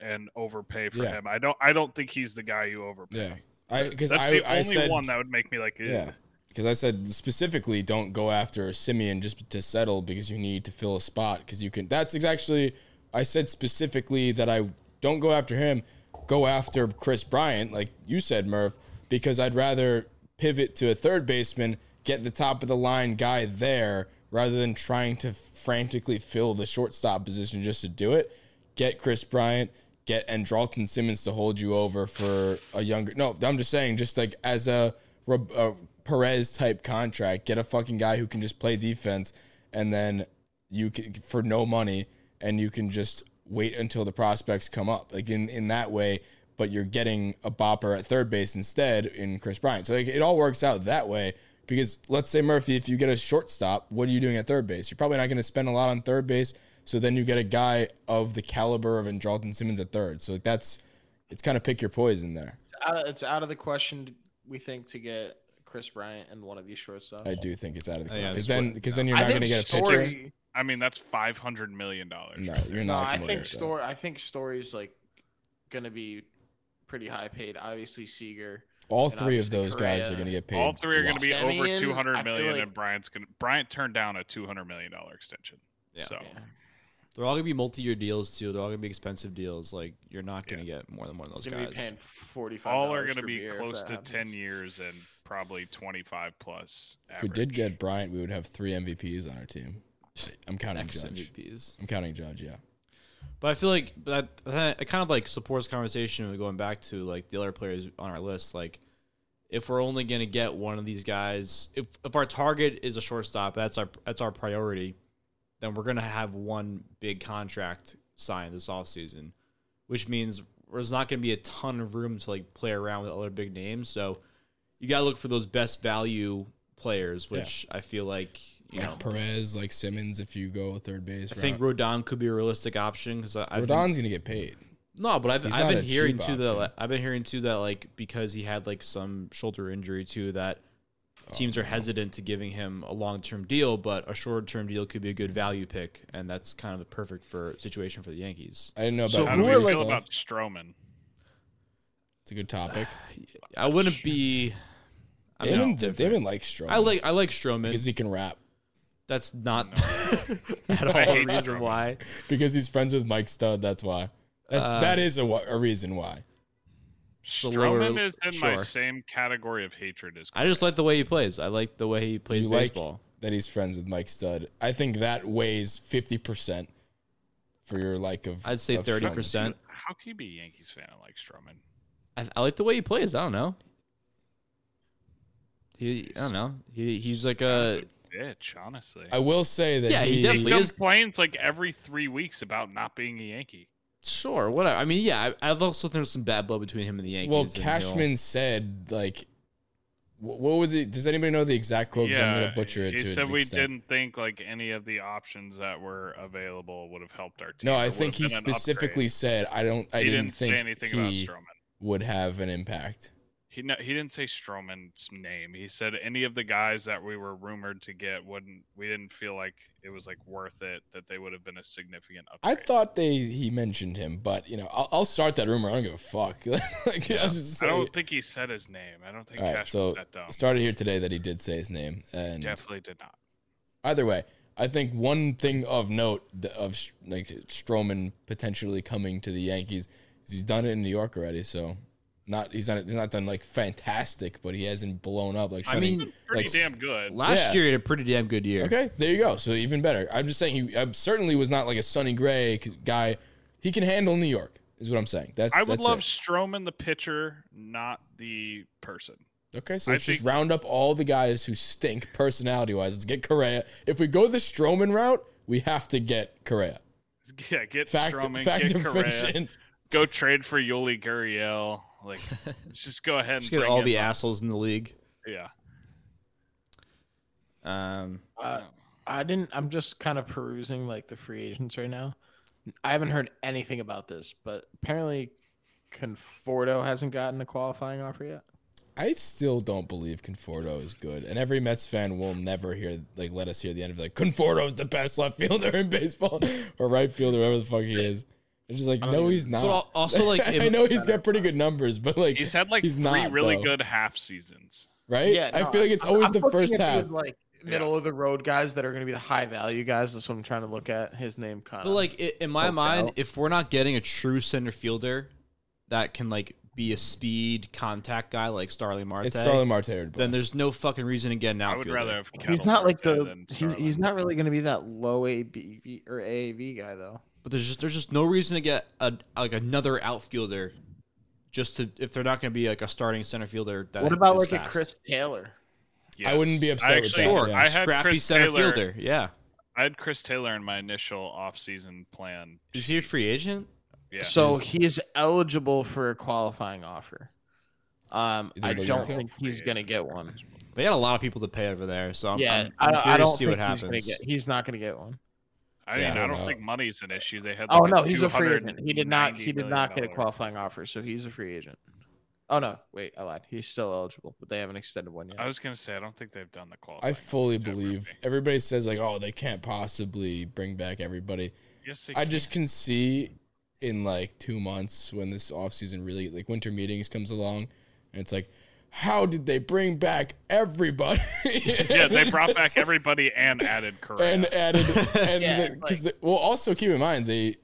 and overpay for Yeah. him. I don't I don't think he's the guy you overpay. Yeah, I because That's I, the I only said one that would make me like, "Ew." Yeah, because I said specifically don't go after Simmons just to settle because you need to fill a spot because you can. That's exactly I said specifically that I don't go after him. Go after Kris Bryant, like you said, Murph, because I'd rather pivot to a third baseman, get the top of the line guy there, rather than trying to frantically fill the shortstop position just to do it. Get Kris Bryant, get Andrelton Simmons to hold you over for a younger. No, I'm just saying, just like as a, a Perez type contract, get a fucking guy who can just play defense, and then you can for no money, and you can just wait until the prospects come up. Like in in that way, but you're getting a bopper at third base instead in Kris Bryant. So like, it all works out that way. Because let's say Murphy, if you get a shortstop, what are you doing at third base? You're probably not going to spend a lot on third base. So then you get a guy of the caliber of Andrelton Simmons at third. So like that's it's kind of pick your poison there. It's out of, it's out of the question. We think to get Kris Bryant and one of these shortstops. I do think it's out of the oh, Yeah, because that's then because then you're I not going to think get a pitcher. Story- I mean, that's 500 million dollars. No, you're No, not. I gonna think get that. story. I think story's like gonna be pretty high paid. Obviously, Seager. All and three of obviously those guys are Correa. going to get paid. All three are going to be lots. over Simmons, 200 I feel million, like- and Bryant's going to Bryant turned down a 200 million dollar extension. Yeah. So Yeah. They're all gonna be multi-year deals too. They're all gonna be expensive deals. Like you're not gonna get more than one of those He's gonna be guys. paying forty five. all are going to be close to 10 years and probably 25 plus. If we did get Bryant, we would have three MVPs on our team. I'm counting Ex Judge. MVPs. I'm counting Judge. Yeah. But I feel like that, that it kind of like supports conversation of going back to like the other players on our list. Like, if we're only gonna get one of these guys, if if our target is a shortstop, that's our that's our priority. Then we're gonna have one big contract signed this offseason, which means there's not gonna be a ton of room to like play around with other big names. So you gotta look for those best value players, which I feel like you like know. Perez, like Simmons, if you go third base. I think route. Rodon could be a realistic option because I've been- Rodon's gonna get paid. no, but I've, He's I've been hearing too that like, I've been hearing too that like because he had like some shoulder injury too that oh, teams Oh, are hesitant to giving him a long term deal, but a short term deal could be a good value pick, and that's kind of the perfect for situation for the Yankees. I didn't know about So How do who are, feel about Stroman? It's a good topic. I wouldn't be. I mean, Damon, different. Damon likes Stroman. I like I like Stroman. because he can rap. That's not at I all the reason Stroman. why. Because he's friends with Mike Stud. That's why. That's Uh, that is a, a reason why. a lower- is in my same category of hatred as I just like the way he plays. I like the way he plays You like baseball. that he's friends with Mike Stud. I think that weighs fifty percent for your like of. I'd say thirty percent. How can you be a Yankees fan and like Stroman? I, I like the way he plays. I don't know. He, I don't know. He, he's like a Bitch, honestly. I will say that Yeah, he he definitely is- complains like every three weeks about not being a Yankee. sure. Whatever. I mean, yeah. I, I've also there's some bad blood between him and the Yankees. Well, Cashman said like, what was it? Does anybody know the exact quote? 'Cause I'm gonna butcher it. He said we extent. didn't think like any of the options that were available would have helped our team. No, I think he specifically upgrade. said I don't. I he didn't, didn't, think say anything about he Stroman. would have an impact. He no, he didn't say Stroman's name. He said any of the guys that we were rumored to get wouldn't. We didn't feel like it was like worth it. That they would have been a significant upgrade. I thought they he mentioned him, but you know I'll, I'll start that rumor. I don't give a fuck. like, I, was just I don't think he said his name. I don't think All right, Cashman's so that dumb. started here today that he did say his name, and Definitely did not. either way, I think one thing of note of like Stroman potentially coming to the Yankees is he's done it in New York already. So not he's not he's not done like fantastic, but he hasn't blown up like. I Sonny- mean, Pretty like, damn good. last Yeah. year he had a pretty damn good year. Okay, there you go. So even better. I'm just saying he uh, certainly was not like a Sonny Gray guy. He can handle New York, is what I'm saying. That's I would that's love it. Stroman the pitcher, not the person. Okay, so let's just round up all the guys who stink personality wise. Let's get Correa. If we go the Stroman route, we have to get Correa. Yeah, get Fact, Stroman, fact get or Correa, fiction. go trade for Yuli Gurriel. Like, let's just go ahead and Just get bring all in the assholes in the league. Yeah. Um, Uh, I didn't. I'm just kind of perusing like the free agents right now. I haven't heard anything about this, but apparently, Conforto hasn't gotten a qualifying offer yet. I still don't believe Conforto is good, and every Mets fan will never hear like let us hear the end of it, like Conforto is the best left fielder in baseball or right fielder, whatever the fuck he is. It's just like no, even- he's not. But also, like, I know he's got pretty good numbers, but like He's had like he's three not, really though. good half seasons. right? Yeah, I feel like it's I'm- always I'm the first half. these, like middle of the road guys that are going to be the high value guys. That's what I'm trying to look at. His name kind but of like i- in my mind, out. if we're not getting a true center fielder that can like be a speed contact guy like Starling Marte, It's Starling Marte. then there's no fucking reason to get an I outfielder. would rather have. he's not like the he's, he's not really going to be that low AB or AAV guy though. But there's just there's just no reason to get a like another outfielder, just to if they're not going to be like a starting center fielder. That What about is like a. Chris Taylor? I wouldn't be upset I with that, Sure, yeah. I had scrappy Chris center Taylor, fielder. Yeah, I had Chris Taylor in my initial offseason plan. is he a free agent? Yeah. So he's eligible for a qualifying offer. Um, I don't give it to think he's going to get one. They got a lot of people to pay over there, so I'm, yeah, I'm, I, I'm don't- curious I don't to see think what he's going to happens. get. He's not going to get one. I mean, Yeah, I I don't don't, know. think money's an issue. They had. Oh like no, he's a free agent. He did not. He did not get a qualifying offer, so he's a free agent. Oh no, wait, I lied. He's still eligible, but they haven't extended one yet. I was gonna say I don't think they've done the qualifying. I fully believe Remy. everybody says like, oh, they can't possibly bring back everybody. Yes, they I can. just can see in like two months when this offseason really like winter meetings comes along, and it's like, how did they bring back everybody? yeah, they brought back everybody and added Correa. and added and Yeah, because well also keep in mind they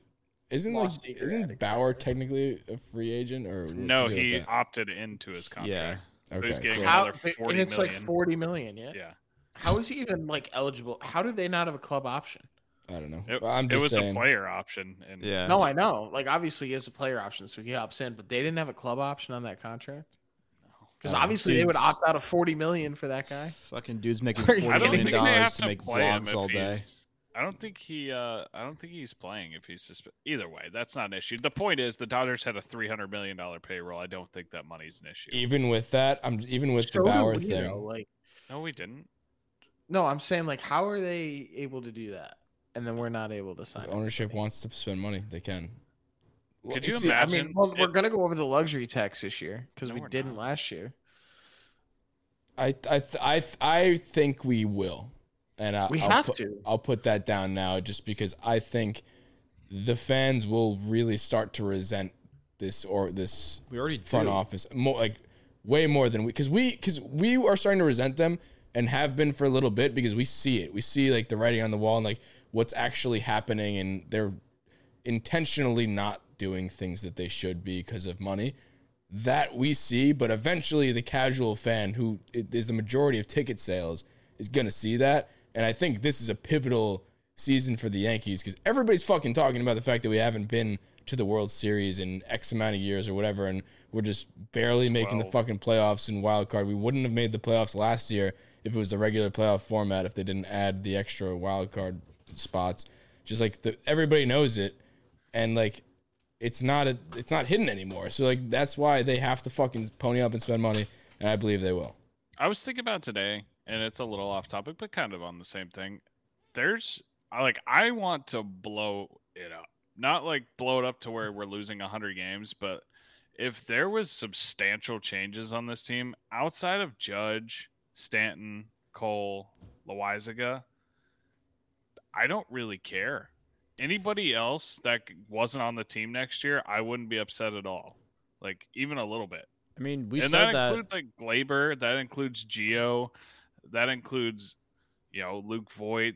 isn't like isn't added Bauer technically a free agent or no, the deal with he opted into his contract. Yeah. So he's Okay, getting so- How? another and 40 it's like forty million. Yeah. Yeah. How is he even like eligible? How do they not have a club option? I don't know. It, I'm it just was saying. a player option. And Yeah. No, I know. Like obviously he has a player option, so he opts in, but they didn't have a club option on that contract. Because Oh, obviously they would opt out of forty million for that guy. Fucking dudes making Are forty you I don't million think they have dollars to, to make vlogs all day. I don't think he. Uh, I don't think he's playing if he's suspe- either way. That's not an issue. The point is, the Dodgers had a three hundred million dollar payroll. I don't think that money's an issue. Even with that, I'm even with So the do Bauer we, thing. though, Like No, we didn't. no, I'm saying like how are they able to do that? And then we're not able to sign. Ownership everybody? wants to spend money, they can. Could you See, I mean, well, we're it- gonna go over the luxury tax this year because No, we didn't not. last year. I I I I think we will, and I, We I'll have put, to. I'll put that down now, just because I think the fans will really start to resent this or this We already front do. office more like way more than we because we because we are starting to resent them and have been for a little bit because we see it we see like the writing on the wall and like what's actually happening and they're intentionally not doing things that they should be because of money. That we see but eventually the casual fan who is the majority of ticket sales is going to see that. And i think this is a pivotal season for the yankees because everybody's fucking talking about the fact that we haven't been to the world series in x amount of years or whatever and we're just barely making the fucking playoffs and wild card. We wouldn't have made the playoffs last year if it was the regular playoff format if they didn't add the extra wild card spots. Just like the, everybody knows it. And like it's not a it's not hidden anymore. So like that's why they have to fucking pony up and spend money, and I believe they will. I was thinking about today, and it's a little off topic, but kind of on the same thing. There's like I want to blow it up, not like blow it up to where we're losing hundred games, but if there was substantial changes on this team outside of Judge, Stanton, Cole, Loaisiga, I don't really care. Anybody else that wasn't on the team next year, I wouldn't be upset at all. Like even a little bit I mean, we and said that that. includes like Gleyber, that includes Gio, that includes you know Luke Voit.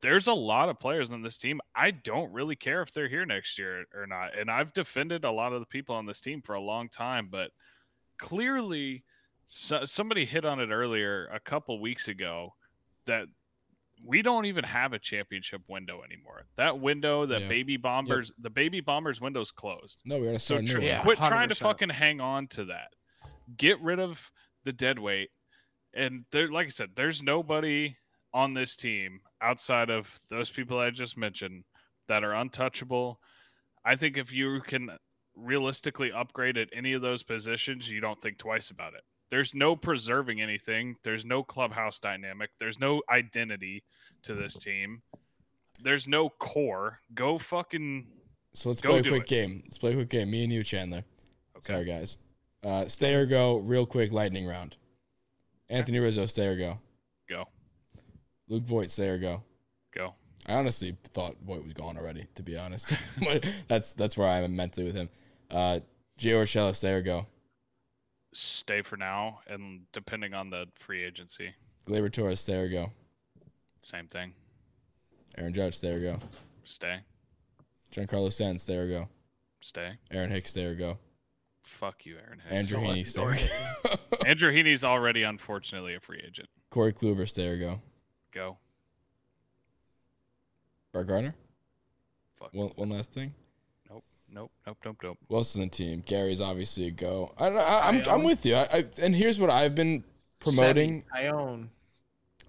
There's a lot of players on this team. I don't really care if they're here next year or not. And I've defended a lot of the people on this team for a long time, but clearly so, somebody hit on it earlier a couple weeks ago that we don't even have a championship window anymore. That window, that Yeah. baby bombers, the baby bombers window's closed. No, we gotta So start a tr- new Yeah. one. quit trying to fucking hang on to that. Get rid of the dead weight. And there, like I said, there's nobody on this team outside of those people I just mentioned that are untouchable. I think if you can realistically upgrade at any of those positions, you don't think twice about it. There's no preserving anything. There's no clubhouse dynamic. There's no identity to this team. There's no core. Go fucking So let's play a quick it. game. Let's play a quick game. Me and you, Chandler. Okay. Sorry, guys. Uh, stay or go. Real quick, lightning round. Anthony Rizzo, stay or go. go. Luke Voit, stay or go. Go. I honestly thought Voit was gone already. To be honest, that's that's where I am mentally with him. Uh, Gio Urshela, stay or go. Stay for now and depending on the free agency Gleyber Torres, there or go. same thing Aaron Judge, there or go. stay Giancarlo Stanton, there or go. stay Aaron Hicks, there or go. fuck you aaron Hicks. Andrew Don't let Heaney, the stay door or hit go. andrew heaney's already unfortunately a free agent Corey Kluber, there or go. go Brett Gardner. fuck One, one last thing. Nope nope nope nope nope Who else the team? Gary's obviously a go. I don't know. I, I'm Taillon. I'm with you. I, I, and here's what I've been promoting. I own.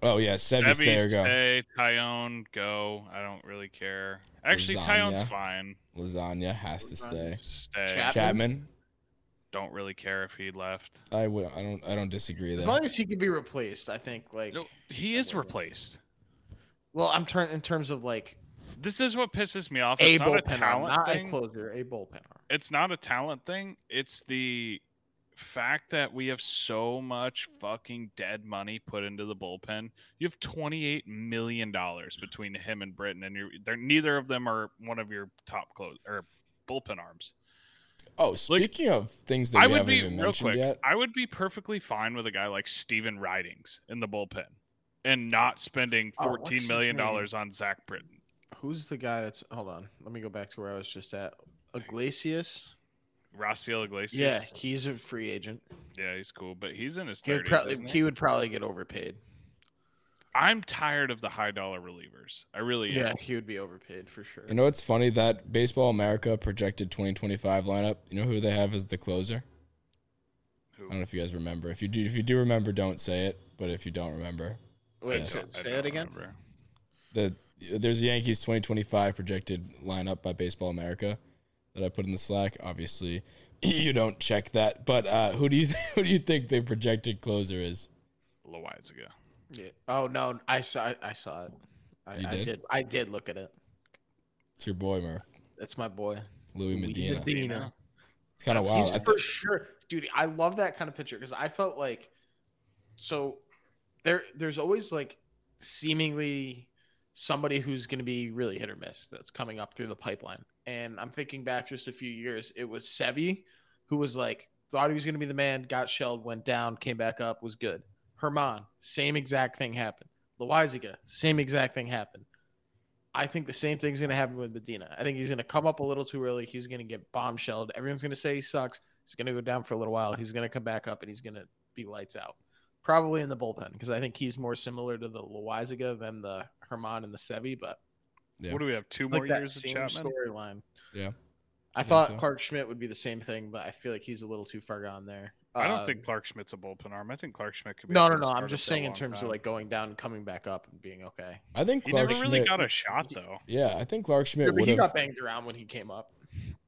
Oh yeah, Sevy, stay or go. stay Taillon, go i don't really care actually Taillon's Lasagna. fine Lasagna has to stay. stay Chap- Chapman. don't really care if he left I would. I don't. I don't disagree As there. long as he can be replaced, I think. Like, no, he is replaced well, I'm turning in terms of like this is what pisses me off a not a bullpen arm, talent not thing a closer, a bullpen it's not a talent thing. It's the fact that we have so much fucking dead money put into the bullpen. You have twenty eight million dollars between him and Britton, and you're they're neither of them are one of your top close or bullpen arms. Oh, speaking of things that I we would haven't be even real quick. yet. I would be perfectly fine with a guy like Stephen Ridings in the bullpen, and not spending Oh, fourteen what's his million name? dollars on Zach Britton. Who's the guy that's? Hold on, let me go back to where I was just at. Iglesias. Raisel Iglesias. Yeah, he's a free agent. yeah, he's cool, but he's in his He would, thirties. probably, he would probably get overpaid. I'm tired of the high dollar relievers. I really Yeah, am. he would be overpaid for sure. You know what's funny? That Baseball America projected 2025 lineup. You know who they have as the closer? I don't know if you guys remember. If you do, if you do remember, don't say it. But if you don't remember, Wait, Yes. say, say it again. remember. the there's the Yankees 2025 projected lineup by Baseball America that I put in the Slack. Obviously, you don't check that. But uh, who do you who do you think the projected closer is? Loaisiga. Yeah. Oh no, I saw I saw it. I, You I did? did. I did look at it. It's your boy Murph, That's my boy. Luis Medina. Medina. It's kind of wild. I for sure, dude. I love that kind of picture because I felt like so there. There's always like seemingly somebody who's going to be really hit or miss that's coming up through the pipeline. And I'm thinking back just a few years. It was Sevi, who was like thought he was going to be the man, got shelled, went down, came back up, was good. Herman, same exact thing happened. Loaisiga, same exact thing happened. I think the same thing's going to happen with Medina. I think he's going to come up a little too early. He's going to get bombshelled. Everyone's going to say he sucks. He's going to go down for a little while. He's going to come back up and he's going to be lights out. Probably in the bullpen because I think he's more similar to the Loaisiga than the Herman and the Sevi. But Yeah. What do we have? Two like more that years of same Chapman. storyline. Yeah. I think thought so. Clarke Schmidt would be the same thing, but I feel like he's a little too far gone there. I don't Um, think Clarke Schmidt's a bullpen arm. I think Clarke Schmidt could be. No, no, no. I'm just saying in terms time. of like going down and coming back up and being okay. I think He Clarke never really got a shot though. yeah, I think Clarke Yeah, Schmidt but he got banged around when he came up.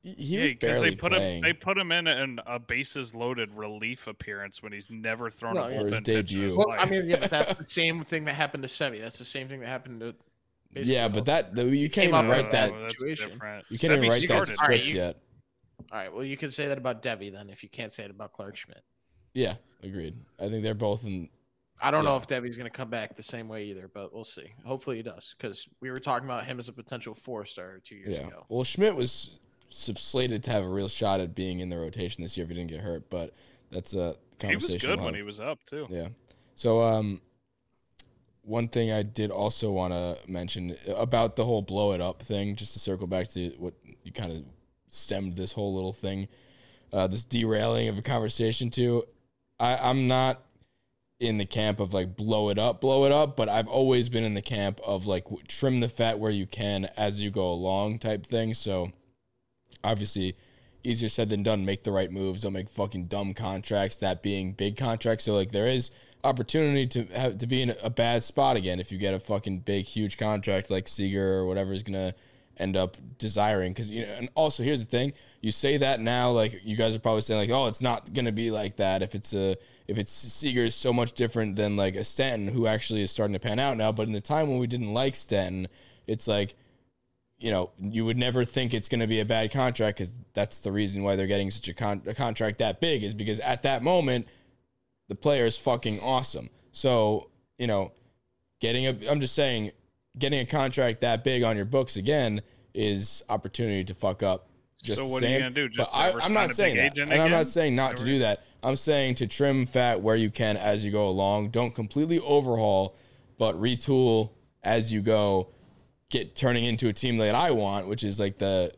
He, he yeah, was barely they put playing. him. They put him in an, a bases loaded relief appearance when he's never thrown No, a yeah. For his pitch in debut. Well, I mean, yeah, but that's the same thing that happened to Sevi. That's the same thing that happened to. basically yeah, but that the, you can't even write that. that. that's situation. different. You can't even Sevy write that started. All right, script you- yet. All right. Well, you can say that about Devi then, if you can't say it about Clarke Schmidt. Yeah, agreed. I think they're both in. I don't know Yeah. if Devi's going to come back the same way either, but we'll see. Hopefully he does, because we were talking about him as a potential four star two years Yeah. ago. Well, Schmidt was sub- slated to have a real shot at being in the rotation this year if he didn't get hurt, but that's a conversation. He was good we'll when he was up too. Yeah. So um one thing I did also want to mention about the whole blow it up thing, just to circle back to what you kind of stemmed this whole little thing, uh, this derailing of a conversation to. I, I'm not in the camp of like blow it up, blow it up, but I've always been in the camp of like w- trim the fat where you can as you go along type thing. So obviously easier said than done. Make the right moves. Don't make fucking dumb contracts. That being big contracts. So like there is opportunity to have to be in a bad spot again if you get a fucking big huge contract like Seager or whatever is gonna end up desiring. Because you know, and also here's the thing: you say that now, like you guys are probably saying like, oh, it's not gonna be like that if it's a if it's Seager is so much different than like a Stanton who actually is starting to pan out now. But in the time when we didn't like Stanton, it's like you know, you would never think it's going to be a bad contract because that's the reason why they're getting such a, con- a contract that big is because at that moment, the player is fucking awesome. So, you know, getting a, I'm just saying, getting a contract that big on your books again is opportunity to fuck up. Just So what are you gonna do? Just I, never I'm sign not saying that, agent and I'm not saying not to do that. I'm saying to trim fat where you can as you go along. Don't completely overhaul, but retool as you go get turning into a team that I want, which is like the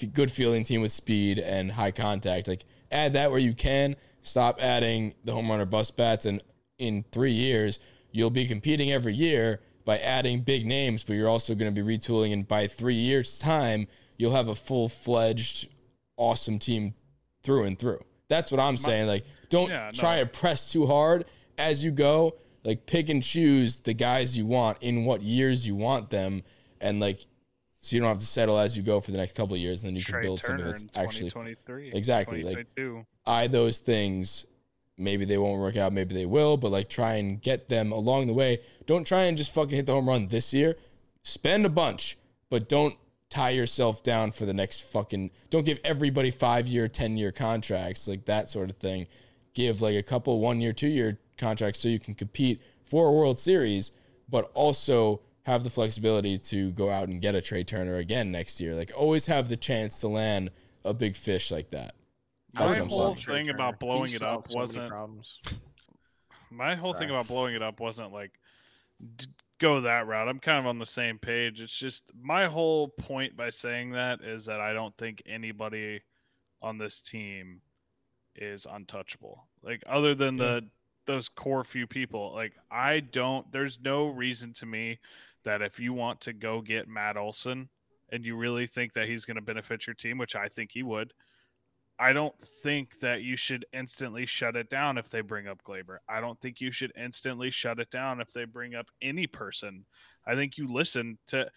f- good feeling team with speed and high contact. Like add that where you can. Stop adding the home run or bust bats, and in three years you'll be competing every year by adding big names. But you're also going to be retooling, and by three years' time, you'll have a full fledged, awesome team through and through. That's what I'm saying. Like, don't Yeah, no. try to press too hard as you go. Like, pick and choose the guys you want in what years you want them, and like, so you don't have to settle as you go for the next couple of years, and then you can build Turner something that's actually 2023. exactly like 2022. eye those things. Maybe they won't work out, maybe they will, but like try and get them along the way. Don't try and just fucking hit the home run this year. Spend a bunch, but don't tie yourself down for the next fucking don't give everybody 5 year, 10 year contracts, like that sort of thing. Give like a couple 1 year, 2 year contracts so you can compete for a World Series, but also have the flexibility to go out and get a Trea Turner again next year. Like always have the chance to land a big fish like that. My That's what I'm whole saying. thing about blowing He it up so wasn't problems. my whole thing about blowing it up wasn't like d- go that route. I'm kind of on the same page. It's just my whole point by saying that is that I don't think anybody on this team is untouchable. Like other than the those core few people. Like I don't. There's no reason to me that if you want to go get Matt Olson and you really think that he's going to benefit your team, which I think he would. I don't think that you should instantly shut it down if they bring up Gleyber. I don't think you should instantly shut it down if they bring up any person. I think you listen to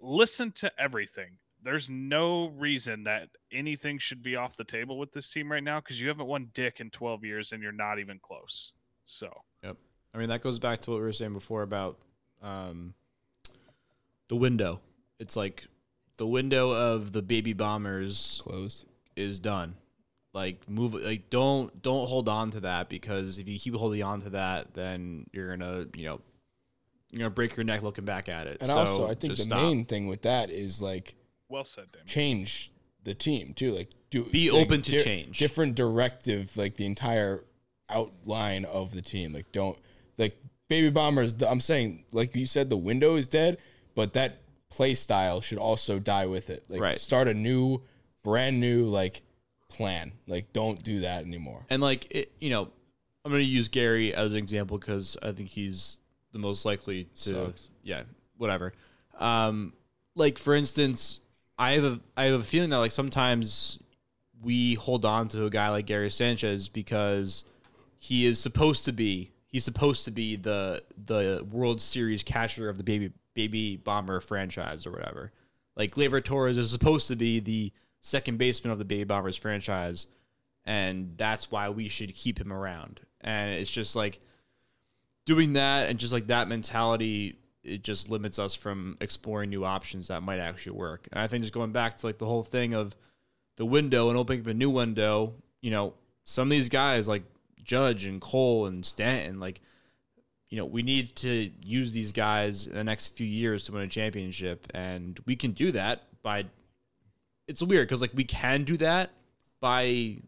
listen to everything. There's no reason that anything should be off the table with this team right now because you haven't won dick in 12 years and you're not even close. So, Yep. I mean, that goes back to what we were saying before about um, the window. It's like the window of the baby bombers Closed. is done. Like move like don't don't hold on to that because if you keep holding on to that, then you're gonna you know you're gonna break your neck looking back at it. And So, also, I think the stop. main thing with that is like well said, Damon. change the team too. Like do Be like, open to change. Different directive, like the entire outline of the team. Like don't like baby bombers. I'm saying, like you said, the window is dead, but that play style should also die with it. Like Right. start a new, brand new like plan. Like don't do that anymore. And like it, you know, I'm going to use Gary as an example because I think he's the most likely to. Sucks. Yeah, whatever. Um, like for instance, I have a I have a feeling that like sometimes we hold on to a guy like Gary Sanchez because he is supposed to be he's supposed to be the the World Series catcher of the baby baby bomber franchise or whatever. Like Gleyber Torres is supposed to be the second baseman of the baby bombers franchise and that's why we should keep him around. And it's just like doing that and just like that mentality it just limits us from exploring new options that might actually work. And I think just going back to like the whole thing of the window and opening up a new window, you know, some of these guys like Judge and Cole and Stanton, like, you know, we need to use these guys in the next few years to win a championship. And we can do that by, it's weird because like we can do that by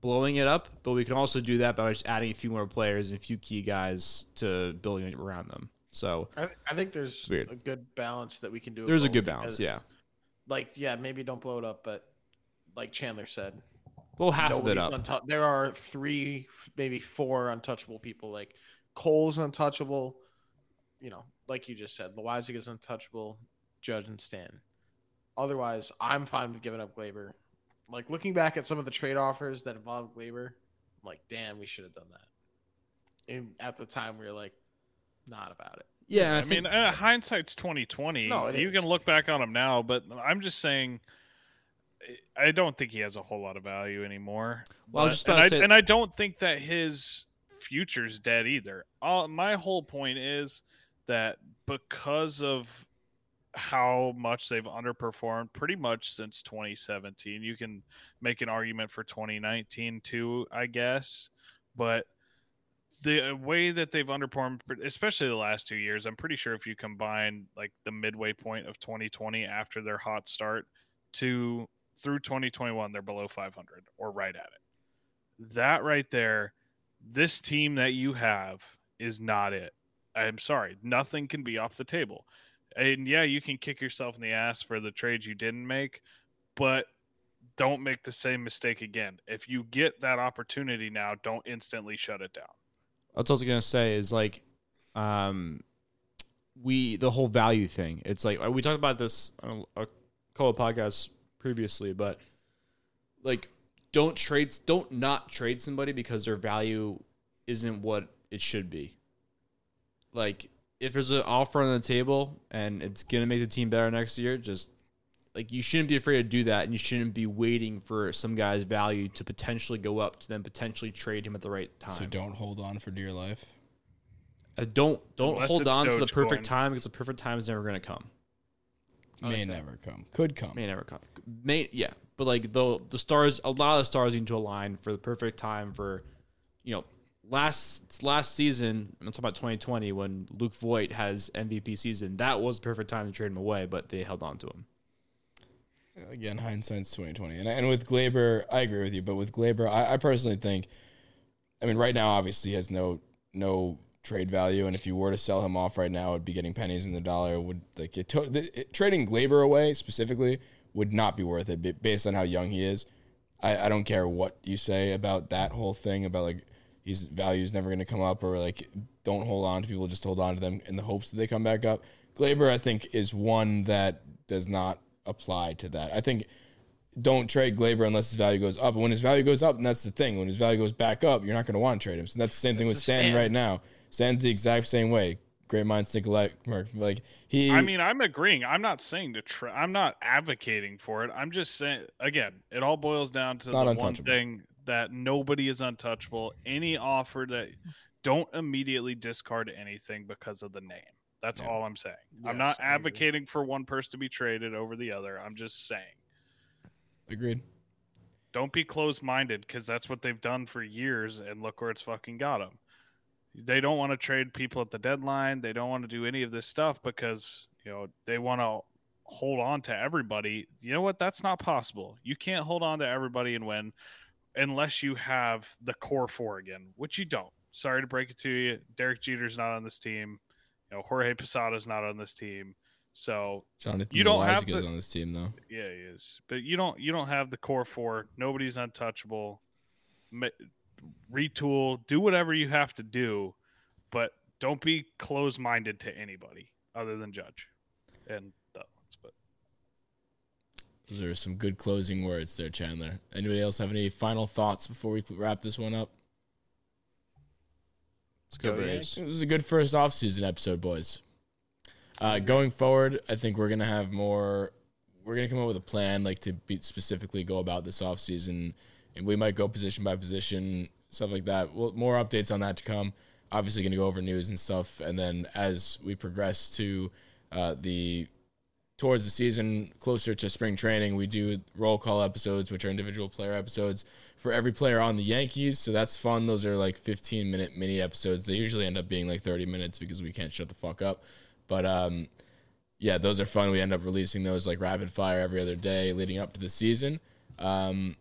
blowing it up, but we can also do that by just adding a few more players and a few key guys to building it around them. So I, I think there's Weird. a good balance that we can do. there's a good balance, yeah. Like, yeah, maybe don't blow it up, but like Chandler said, Well, half of it up. untou- there are three, maybe four untouchable people. Like Cole's untouchable. You know, like you just said, Loaisiga is untouchable. Judge and Stan. Otherwise, I'm fine with giving up Gleyber. Like looking back at some of the trade offers that involved Gleyber, I'm like, damn, we should have done that. And at the time, we were like, not about it. Yeah, and I, I, think, mean, uh, hindsight's twenty twenty. No, you is. can look back on him now, but I'm just saying, I don't think he has a whole lot of value anymore. Well, I was just about and, to I, say- and I don't think that his future's dead either. All, my whole point is that because of how much they've underperformed pretty much since 2017, you can make an argument for 2019 too, I guess. But the way that they've underperformed, especially the last two years, I'm pretty sure if you combine like the midway point of 2020 after their hot start to through 2021, they're below 500 or right at it. That right there, this team that you have is not it. I'm sorry, nothing can be off the table. And yeah, you can kick yourself in the ass for the trades you didn't make, but don't make the same mistake again. If you get that opportunity now, don't instantly shut it down. That's what I was gonna say is like, um, we the whole value thing. It's like we talked about this on a, couple podcasts previously, but like, don't trade, don't not trade somebody because their value isn't what it should be. Like, if there's an offer on the table and it's gonna make the team better next year, just like you shouldn't be afraid to do that, and you shouldn't be waiting for some guy's value to potentially go up to then potentially trade him at the right time. So don't hold on for dear life. Uh, don't don't Unless hold it's on to the Dogecoin. perfect time because the perfect time is never going to come. I May like that. never come. Could come. May never come. May yeah, but like the the stars, a lot of stars need to align for the perfect time for, you know, last last season. I'm talking about 2020 when Luke Voit has MVP season. That was the perfect time to trade him away, but they held on to him. again, hindsight's twenty twenty. And and with Gleyber, I agree with you. But with Gleyber, I, I personally think, I mean, right now, obviously, he has no no trade value. And if you were to sell him off right now, it'd be getting pennies in the dollar. Would like it, to, the, it, trading Gleyber away specifically would not be worth it based on how young he is. I, I don't care what you say about that whole thing about like His value is never going to come up, or like don't hold on to people, just hold on to them in the hopes that they come back up. Gleyber, I think, is one that does not apply to that. I think don't trade Gleyber unless his value goes up. And when his value goes up, and that's the thing, when his value goes back up, you're not going to want to trade him. So that's the same thing with That's Stan right now. Stan's the exact same way. Great minds think alike. Merc. Like he, I mean, I'm agreeing. I'm not saying to try. I'm not advocating for it. I'm just saying again, it all boils down to the not one untouchable. thing that nobody is untouchable. Any offer that don't immediately discard anything because of the name. That's Yeah. all I'm saying. I'm not advocating for one person to be traded over the other. I'm just saying agreed. don't be closed minded because that's what they've done for years and look where it's fucking got them. They don't want to trade people at the deadline. They don't want to do any of this stuff because, you know, they want to hold on to everybody. You know what? That's not possible. You can't hold on to everybody and win unless you have the core four again, which you don't. Sorry to break it to you. Derek Jeter's not on this team. You know, Jorge Posada's not on this team. So Jonathan You don't have the- on this team though. yeah, he is. But you don't you don't have the core four. Nobody's untouchable. Ma- Retool, do whatever you have to do, but don't be closed minded to anybody other than Judge and the ones. But Those are some good closing words there, Chandler. Anybody else have any final thoughts before we wrap this one up? Let's go Go Braves. This was a good first off-season episode, boys. Uh, going forward, I think we're gonna have more. We're gonna come up with a plan, like to be specifically go about this off-season, and we might go position by position, stuff like that. Well, more updates on that to come. Obviously, gonna go over news and stuff, and then as we progress to uh, the towards the season, closer to spring training, we do roll call episodes, which are individual player episodes for every player on the Yankees. So that's fun. Those are like 15 minute mini episodes. They usually end up being like 30 minutes because we can't shut the fuck up. But um, yeah, those are fun. We end up releasing those like rapid fire every other day leading up to the season. Um,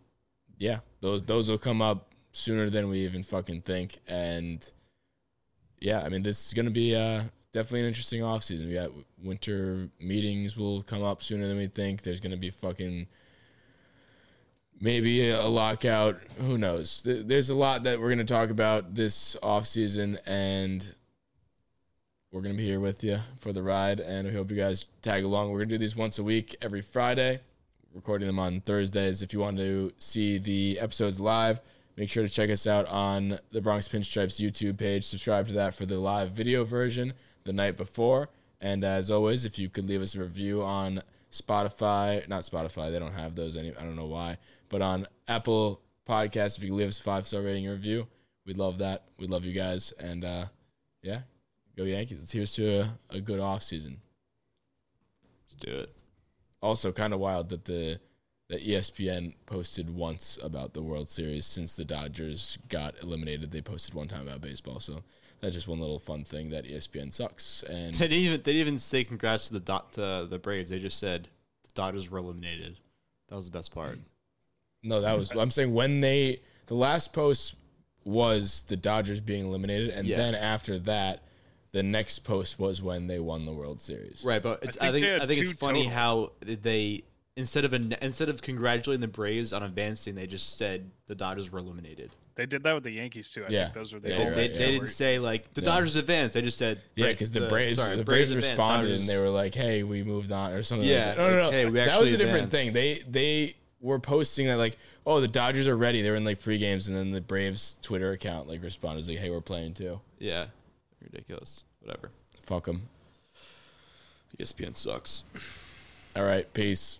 yeah, those those will come up sooner than we even fucking think. And yeah, I mean, this is gonna be uh, definitely an interesting offseason. We got winter meetings will come up sooner than we think. There's gonna be fucking maybe a lockout. Who knows? Th- There's a lot that we're gonna talk about this offseason, and we're gonna be here with you for the ride. And we hope you guys tag along. We're gonna do these once a week, every Friday. Recording them on Thursdays. If you want to see the episodes live, make sure to check us out on the Bronx Pinstripes YouTube page. Subscribe to that for the live video version the night before. And as always, if you could leave us a review on Spotify, not Spotify, they don't have those any. I don't know why, but on Apple Podcasts, if you leave us a five star rating review, we'd love that. We love you guys, and uh, yeah, go Yankees. Let's here's to a, a good off season. Let's do it. Also, kind of wild that the that ESPN posted once about the World Series since the Dodgers got eliminated. They posted one time about baseball, so that's just one little fun thing that ESPN sucks. And They didn't even they didn't even say congrats to the dot to the Braves. They just said the Dodgers were eliminated. That was the best part. no, that was I'm saying when they the last post was the Dodgers being eliminated, and Yeah. then after that, the next post was when they won the World Series. Right, but it's, I think think I think, it's funny total. how they instead of an, instead of congratulating the Braves on advancing, they just said the Dodgers were eliminated. they did that with the Yankees too. I Yeah. think those were the Yeah, They, you're they, right, they didn't say like the Yeah. Dodgers advanced. They just said Yeah, because the Braves, sorry, the Braves advanced, responded Dodgers- and they were like, "Hey, we moved on" or something Yeah, like that. No, no, no. hey, we that was a different thing. advanced. They they were posting that like, "Oh, the Dodgers are ready." They were in like pre games, and then the Braves Twitter account like responded like, "Hey, we're playing too." yeah, ridiculous. Whatever. Fuck them. ESPN sucks. All right, peace.